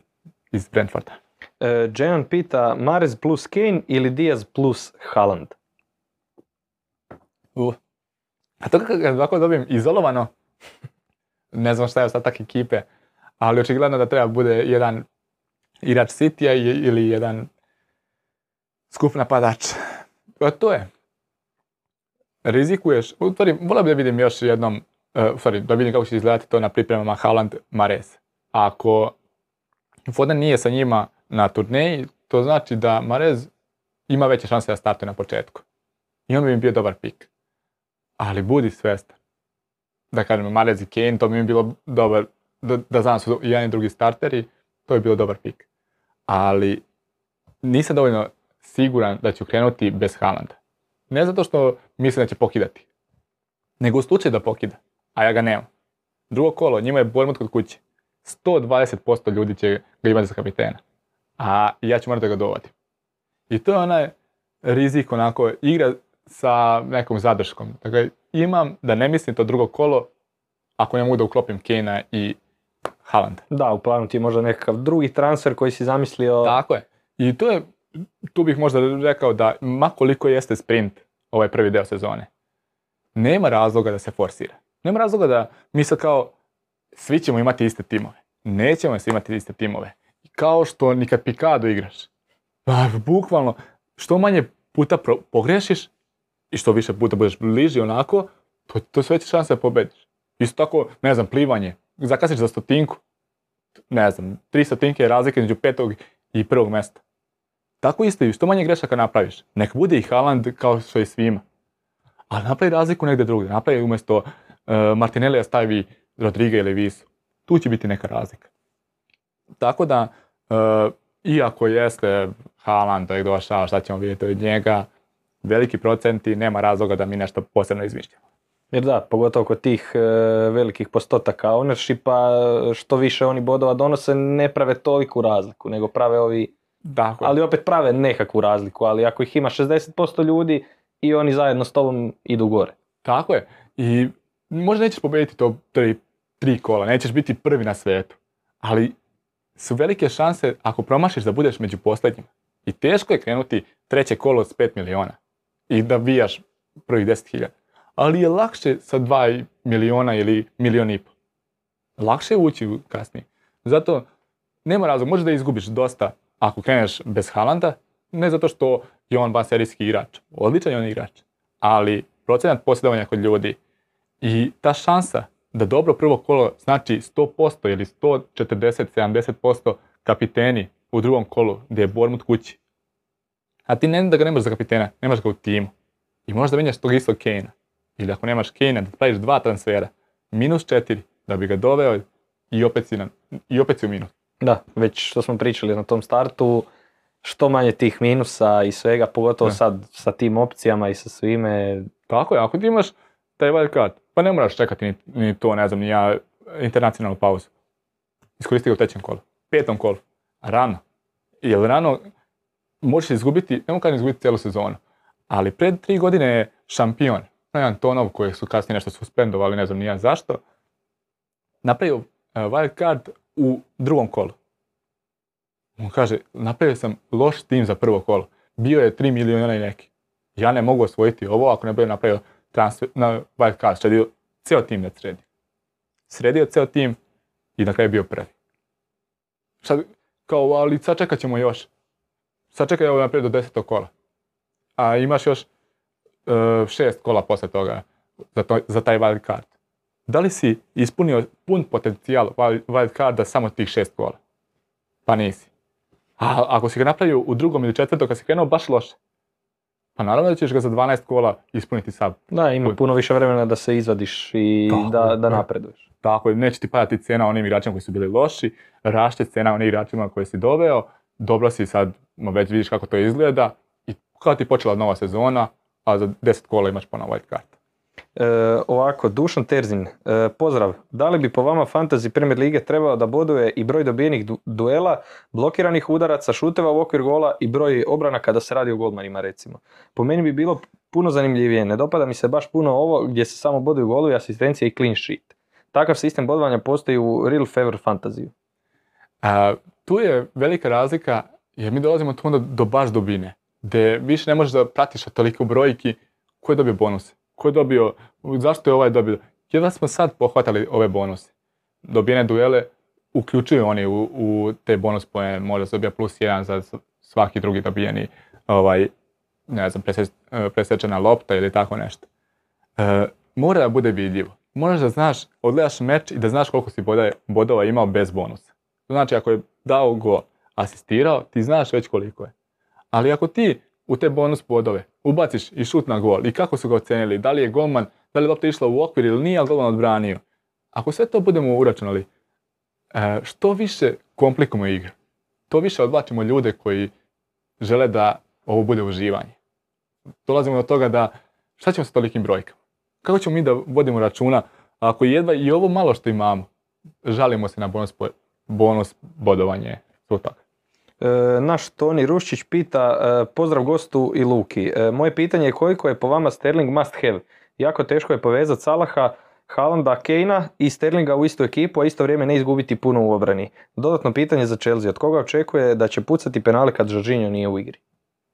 iz Brentforda. E, pita Mares plus Kane ili Diaz plus Haaland? Uh. A to kad ovako dobijem izolovano, ne znam šta je ostatak ekipe, ali očigledno da treba bude jedan igrač i- ili jedan skup napadač. Pa to je. Rizikuješ, u stvari, volio bi da vidim još jednom, uh, u stvari, da vidim kako će izgledati to na pripremama Haaland Mares. Ako Foden nije sa njima na turneji, to znači da Marez ima veće šanse da startuje na početku. I on bi mi bio dobar pik. Ali budi svestan. Da kažem, Marez i Kane, to bi mi bilo dobar, da, da znam su i jedan i drugi starteri, to bi bilo dobar pik. ali nisam dovoljno siguran da ću krenuti bez Haalanda. Ne zato što mislim da će pokidati, nego u slučaju da pokida, a ja ga nemam. Drugo kolo, njima je Bournemouth kod kuće. 120% ljudi će ga imati za kapitena. A ja ću morati ga dovodim. I to je onaj rizik onako igra sa nekom zadrškom. Dakle, imam da ne mislim to drugo kolo ako ne mogu da uklopim Kena i Haaland. Da, u planu ti je možda nekakav drugi transfer koji si zamislio. Tako je. I to je, tu bih možda rekao da ma koliko jeste sprint ovaj prvi deo sezone, nema razloga da se forsira. Nema razloga da mi sad kao svi ćemo imati iste timove. Nećemo svi imati iste timove. Kao što nikad pikado igraš. Pa, bukvalno, što manje puta pro- pogrešiš i što više puta budeš bliži onako, to, to sve veća šansa da pobediš. Isto tako, ne znam, plivanje. Zakasiš za stotinku. Ne znam, tri stotinke je razlika između petog i prvog mjesta. Tako isto i što manje grešaka napraviš. Nek bude i Haaland kao što i svima. Ali napravi razliku negdje drugdje. Napravi umjesto uh, stavi Rodriga ili Visu. Tu će biti neka razlika. Tako da, uh, iako jeste Haaland, tek došao, šta ćemo vidjeti od njega, veliki procenti, nema razloga da mi nešto posebno izmišljamo. Jer da, pogotovo kod tih e, velikih postotaka ownershipa, što više oni bodova donose, ne prave toliku razliku, nego prave ovi, Dakle, ali opet prave nekakvu razliku, ali ako ih ima 60% ljudi i oni zajedno s tobom idu gore. Tako je. I možda nećeš pobediti to tri, tri kola, nećeš biti prvi na svijetu. Ali su velike šanse ako promašiš da budeš među posljednjima. I teško je krenuti treće kolo s 5 miliona i da bijaš prvih 10.000. Ali je lakše sa 2 miliona ili milion i pol. Lakše je ući kasnije. Zato nema razloga, možeš da izgubiš dosta ako kreneš bez Haalanda, ne zato što je on vanserijski igrač. Odličan je on igrač. Ali procenat posjedovanja kod ljudi i ta šansa da dobro prvo kolo znači 100% ili 140-70% kapiteni u drugom kolu gdje je Bormut kući. A ti ne da ga nemaš za kapitena, nemaš ga u timu. I možda menjaš tog istog Kane-a. Ili ako nemaš Kane-a, da praviš dva transfera. Minus četiri, da bi ga doveo i opet si, na, i opet si u minus. Da, već što smo pričali na tom startu, što manje tih minusa i svega, pogotovo Da. sad sa tim opcijama i sa svime. Tako je, ako ti imaš taj wild card, pa ne moraš čekati ni, ni to, ne znam, ni ja, internacionalnu pauzu. Iskoristi ga u trećem kolu, petom kolu, rano. Jer rano možeš izgubiti, ne mogu kažem izgubiti cijelu sezonu, ali pred tri godine je šampion, jedan Tonov koji su kasnije nešto suspendovali, ne znam ni ja zašto, napravio e, wild card u drugom kolu. On kaže, napravio sam loš tim za prvo kolo. Bio je 3 milijuna i neki. Ja ne mogu osvojiti ovo ako ne budem napravio transfer, na wild card, sredio ceo tim da sredi. Sredio ceo tim i na kraju bio prvi. Sad, kao, ali sačekat ćemo još. Sačekaj ovo naprijed do desetog kola. A imaš još šest kola posle toga za, to, za taj wild card. Da li si ispunio pun potencijal wild carda samo tih šest kola? Pa nisi. A ako si ga napravio u drugom ili četvrtom, kad si krenuo baš loše, pa naravno da ćeš ga za 12 kola ispuniti sav. Da, ima puno više vremena da se izvadiš i Tako da, da napreduješ. Tako neće ti padati cena onim igračima koji su bili loši, rašte cena onim igračima koje si doveo, dobro si sad, već vidiš kako to izgleda i kao ti je počela nova sezona, a za 10 kola imaš ponovo white card. E, ovako, Dušan Terzin, e, pozdrav. Da li bi po vama Fantasy Premier Lige trebao da boduje i broj dobijenih du- duela, blokiranih udaraca, šuteva u okvir gola i broj obrana kada se radi o golmanima recimo? Po meni bi bilo puno zanimljivije. Ne dopada mi se baš puno ovo gdje se samo boduju golovi, asistencije i clean sheet. Takav sistem bodovanja postoji u Real Favor Fantasy. A, tu je velika razlika jer mi dolazimo tu onda do baš dubine, gdje više ne možeš da pratiš toliko brojki ko je dobio bonuse, ko je dobio, zašto je ovaj dobio. Jedva smo sad pohvatali ove bonuse. Dobijene duele uključuju oni u, u te bonus poene, možda se dobija plus jedan za svaki drugi dobijeni, ovaj, ne znam, preseć- e, presečena lopta ili tako nešto. E, mora da bude vidljivo. Moraš da znaš, odgledaš meč i da znaš koliko si boda- bodova imao bez bonusa. Znači, ako je dao gol, asistirao, ti znaš već koliko je. Ali ako ti u te bonus bodove ubaciš i šut na gol i kako su ga ocenili, da li je golman, da li je lopta išla u okvir ili nije, ali golman odbranio. Ako sve to budemo uračunali, e, što više komplikujemo igru. to više odvlačimo ljude koji žele da ovo bude uživanje. Dolazimo do toga da šta ćemo sa tolikim brojkama? Kako ćemo mi da vodimo računa ako jedva i ovo malo što imamo, žalimo se na bonus, bonus bodovanje zbog toga. E, naš Toni Ruščić pita, e, pozdrav gostu i Luki. E, moje pitanje je koliko je po vama Sterling must have? Jako teško je povezati Salaha, Haalanda, Kejna i Sterlinga u istu ekipu, a isto vrijeme ne izgubiti puno u obrani. Dodatno pitanje za Chelsea, od koga očekuje da će pucati penale kad Jorginho nije u igri?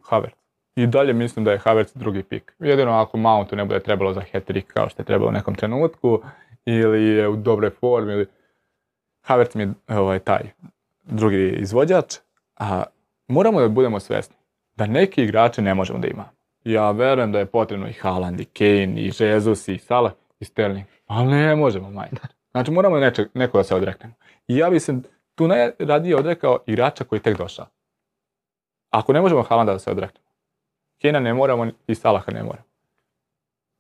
Havertz. I dalje mislim da je Havertz drugi pik. Jedino ako Mountu ne bude trebalo za hat-trick kao što je trebalo u nekom trenutku, ili je u dobroj formi, ili... Havertz mi je ovaj, taj drugi izvođač, a moramo da budemo svjesni da neki igrače ne možemo da imamo. Ja verujem da je potrebno i Haaland, i Kane, i Jesus, i Salah, i Sterling, ali ne možemo, majte. Znači moramo nečeg, neko da se odreknemo. I ja bi se tu najradije odrekao igrača koji je tek došao. Ako ne možemo Haalanda da se odreknemo, Kena ne moramo i Salaha ne moramo.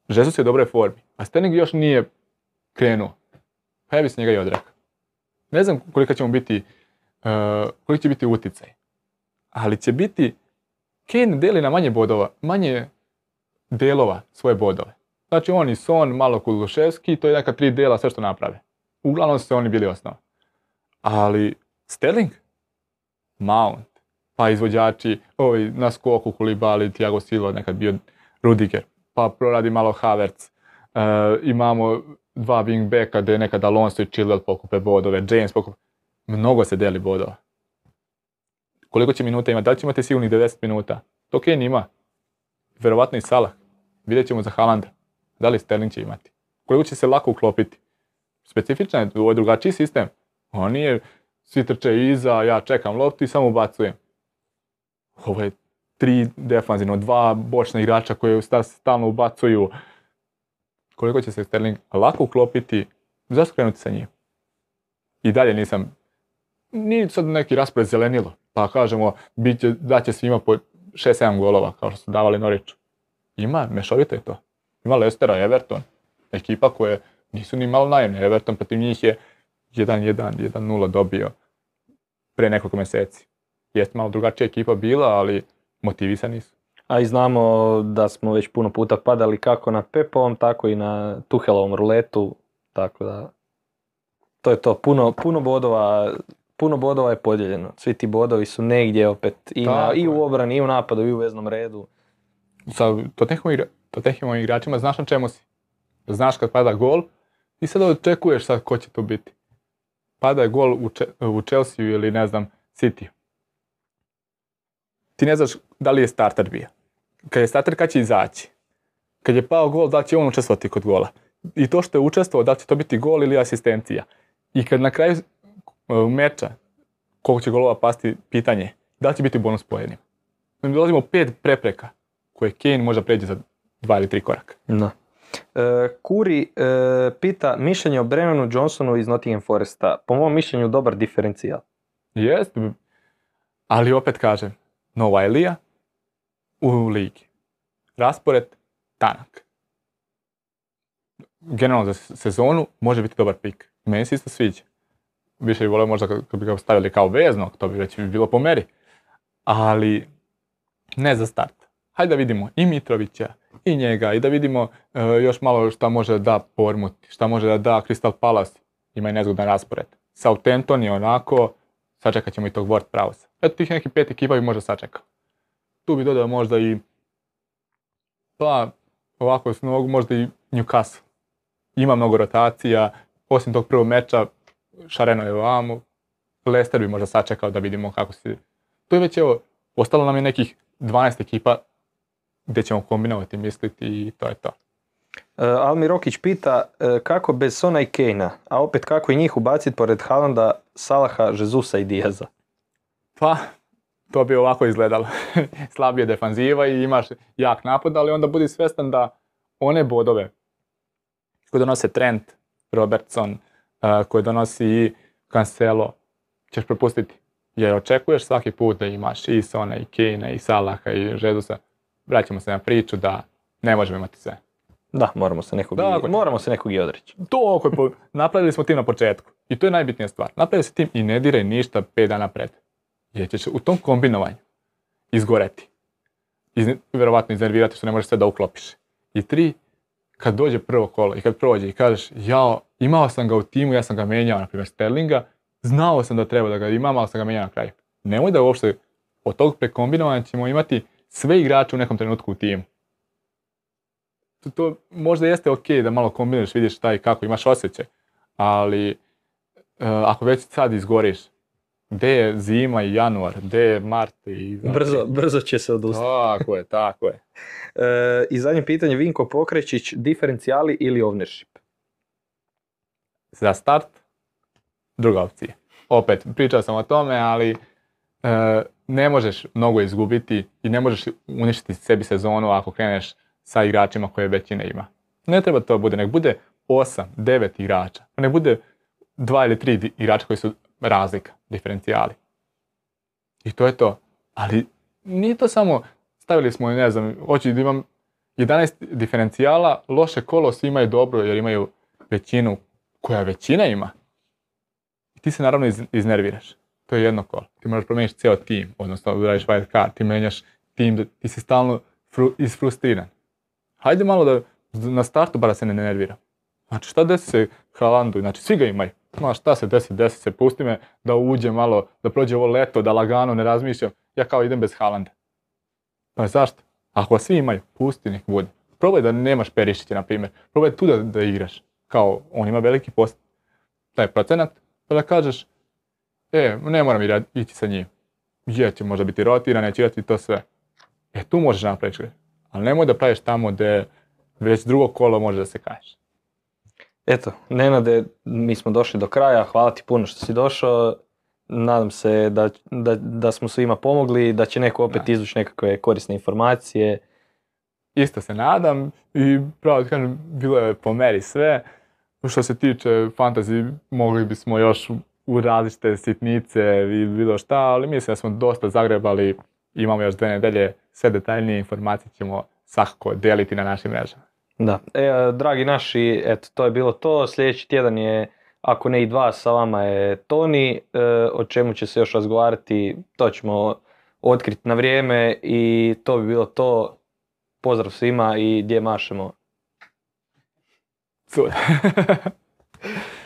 Jesus je u dobroj formi, a Sterling još nije krenuo. Pa ja bi se njega i odrekao. Ne znam koliko će mu biti, uh, koliki će biti uticaj. Ali će biti, Kane deli na manje bodova, manje delova svoje bodove. Znači on i Son, malo Kuluševski, to je neka tri dela, sve što naprave. Uglavnom su se oni bili osnova. Ali Sterling, Mount, pa izvođači, ovi na skoku Kulibali, Thiago Silva, nekad bio Rudiger, pa proradi malo Havertz. E, imamo dva wingbacka gdje nekad Alonso i Chilwell pokupe bodove, James pokupe. Mnogo se deli bodova. Koliko će minuta imati? Da li će imati sigurnih 90 minuta? To Kane ima. Verovatno i Salah. Vidjet ćemo za Haalanda. Da li Sterling će imati? Koliko će se lako uklopiti? Specifičan je, ovo je drugačiji sistem. On nije, svi trče iza, ja čekam loptu i samo ubacujem. Ovo je tri defanzivno, dva bočna igrača koje sta- stalno ubacuju. Koliko će se Sterling lako uklopiti, zašto krenuti sa njim? I dalje nisam, nije sad neki raspored zelenilo, pa kažemo, bit će, daće svima po 6-7 golova, kao što su davali Noriću. Ima, mešovito je to. Ima Leicestera, Everton, ekipa koje nisu ni malo naivne. Everton protiv njih je 1-1, 1-0 dobio pre nekoliko mjeseci. Jeste malo drugačija ekipa bila, ali motivisani su. A i znamo da smo već puno puta padali kako na Pepovom, tako i na Tuhelovom ruletu, tako da to je to. Puno, puno bodova puno bodova je podijeljeno. Svi ti bodovi su negdje opet i, na, i u obrani, i u napadu, i u veznom redu. Sa Tottenhamovim igračima znaš na čemu si. Znaš kad pada gol i sad očekuješ sad ko će to biti. Pada je gol u, Če- u Chelsea ili ne znam, City. Ti ne znaš da li je starter bio. Kad je starter, kad će izaći. Kad je pao gol, da li će on učestvovati kod gola. I to što je učestvovao, da li će to biti gol ili asistencija. I kad na kraju meča, koliko će golova pasti, pitanje, da li će biti bonus pojednima. Mi dolazimo pet prepreka koje Kane može pređi za dva ili tri koraka. Da. E, Kuri e, pita mišljenje o Brennanu Johnsonu iz Nottingham Foresta. Po mom mišljenju dobar diferencijal. Jest, ali opet kažem, nova Elija u ligi. Raspored tanak. Generalno za sezonu može biti dobar pik. Meni se isto sviđa. Više bi volio možda kad bi ga stavili kao veznog, to bi već bilo po meri. Ali ne za start. Hajde da vidimo i Mitrovića, i njega, i da vidimo e, još malo šta može da da Pormut, šta može da da Crystal Palace. Ima i nezgodan raspored. Southampton je onako, sačekat ćemo i tog Ward Prowse. Eto tih nekih pet ekipa bi možda sačekao. Tu bi dodao možda i, pa ovako s nogu možda i Newcastle. Ima mnogo rotacija, osim tog prvog meča, Šareno je ovamo, Leicester bi možda sačekao da vidimo kako se... Tu je već evo, ostalo nam je nekih 12 ekipa gdje ćemo kombinovati, misliti i to je to. E, Almi Rokić pita e, kako bez Sona i Kejna, a opet kako i njih ubaciti pored Haalanda, Salaha, Jezusa i Diaza. Pa, to bi ovako izgledalo. *laughs* Slabije defanziva i imaš jak napad, ali onda budi svjestan da one bodove koje donose Trent, Robertson, uh, koje donosi i Cancelo, ćeš propustiti. Jer očekuješ svaki put da imaš i Sona, i Kane, i Salaha, i Jezusa. Vraćamo se na priču da ne možemo imati sve. Da, moramo se nekog, Tako i, moramo se nekog i odreći. To po- napravili smo tim na početku. I to je najbitnija stvar. Napravili se tim i ne diraj ništa 5 dana pred. jer ćeš u tom kombinovanju izgoreti. Iz, vjerovatno iznervirati što ne možeš sve da uklopiš. I tri, kad dođe prvo kolo i kad prođe i kažeš, ja imao sam ga u timu, ja sam ga menjao, na primjer Sterlinga, znao sam da treba da ga imam, ali sam ga menjao na kraju. Nemoj da uopšte od tog prekombinovanja ćemo imati sve igrače u nekom trenutku u timu. To, to možda jeste ok da malo kombinuješ, vidiš šta i kako, imaš osjećaj, ali e, ako već sad izgoriš, gdje je zima i januar, gdje je mart i... Brzo, brzo će se odustati. Tako je, tako je. *laughs* E, I zadnje pitanje, Vinko Pokrećić, diferencijali ili ownership? Za start, druga opcija. Opet, pričao sam o tome, ali e, ne možeš mnogo izgubiti i ne možeš uništiti sebi sezonu ako kreneš sa igračima koje većina ima. Ne treba to bude, nek bude 8, 9 igrača. Ne bude dva ili tri igrača koji su razlika, diferencijali. I to je to. Ali nije to samo, stavili smo, ne znam, hoću da imam 11 diferencijala, loše kolo, svi imaju dobro jer imaju većinu koja većina ima. I ti se naravno iznerviraš. To je jedno kolo. Ti moraš promijeniti cijel tim, odnosno radiš wild card, ti menjaš tim, ti si stalno fru, isfrustriran. Hajde malo da na startu bara se ne nervira. Znači šta desi se Haalandu, znači svi ga imaju. Ma šta se desi, desi se, pusti me da uđe malo, da prođe ovo leto, da lagano ne razmišljam. Ja kao idem bez Haalanda. Pa zašto? Ako svi imaju, pusti nek. Probaj da nemaš Perišića, na primjer. Probaj tu da, da igraš. Kao, on ima veliki post, taj procenat, pa da kažeš, e, ne moram ići sa njim. Je, će možda biti rotiran, neće igrati to sve. E, tu možeš napraviti. Ali nemoj da praviš tamo gdje već drugo kolo može da se kažeš. Eto, Nenade, mi smo došli do kraja, hvala ti puno što si došao. Nadam se da, da, da smo svima pomogli, da će neko opet izvući nekakve korisne informacije. Isto se nadam i pravo kažem, bilo je po meri sve. Što se tiče fantasy, mogli bismo još u različite sitnice i bilo šta, ali mislim da smo dosta zagrebali, imamo još dve nedelje, sve detaljnije informacije ćemo svakako deliti na našim mrežama. Da, e, dragi naši, eto, to je bilo to. Sljedeći tjedan je, ako ne i dva, sa vama je Toni, e, o čemu će se još razgovarati, to ćemo otkriti na vrijeme i to bi bilo to. Pozdrav svima i gdje mašemo. *laughs*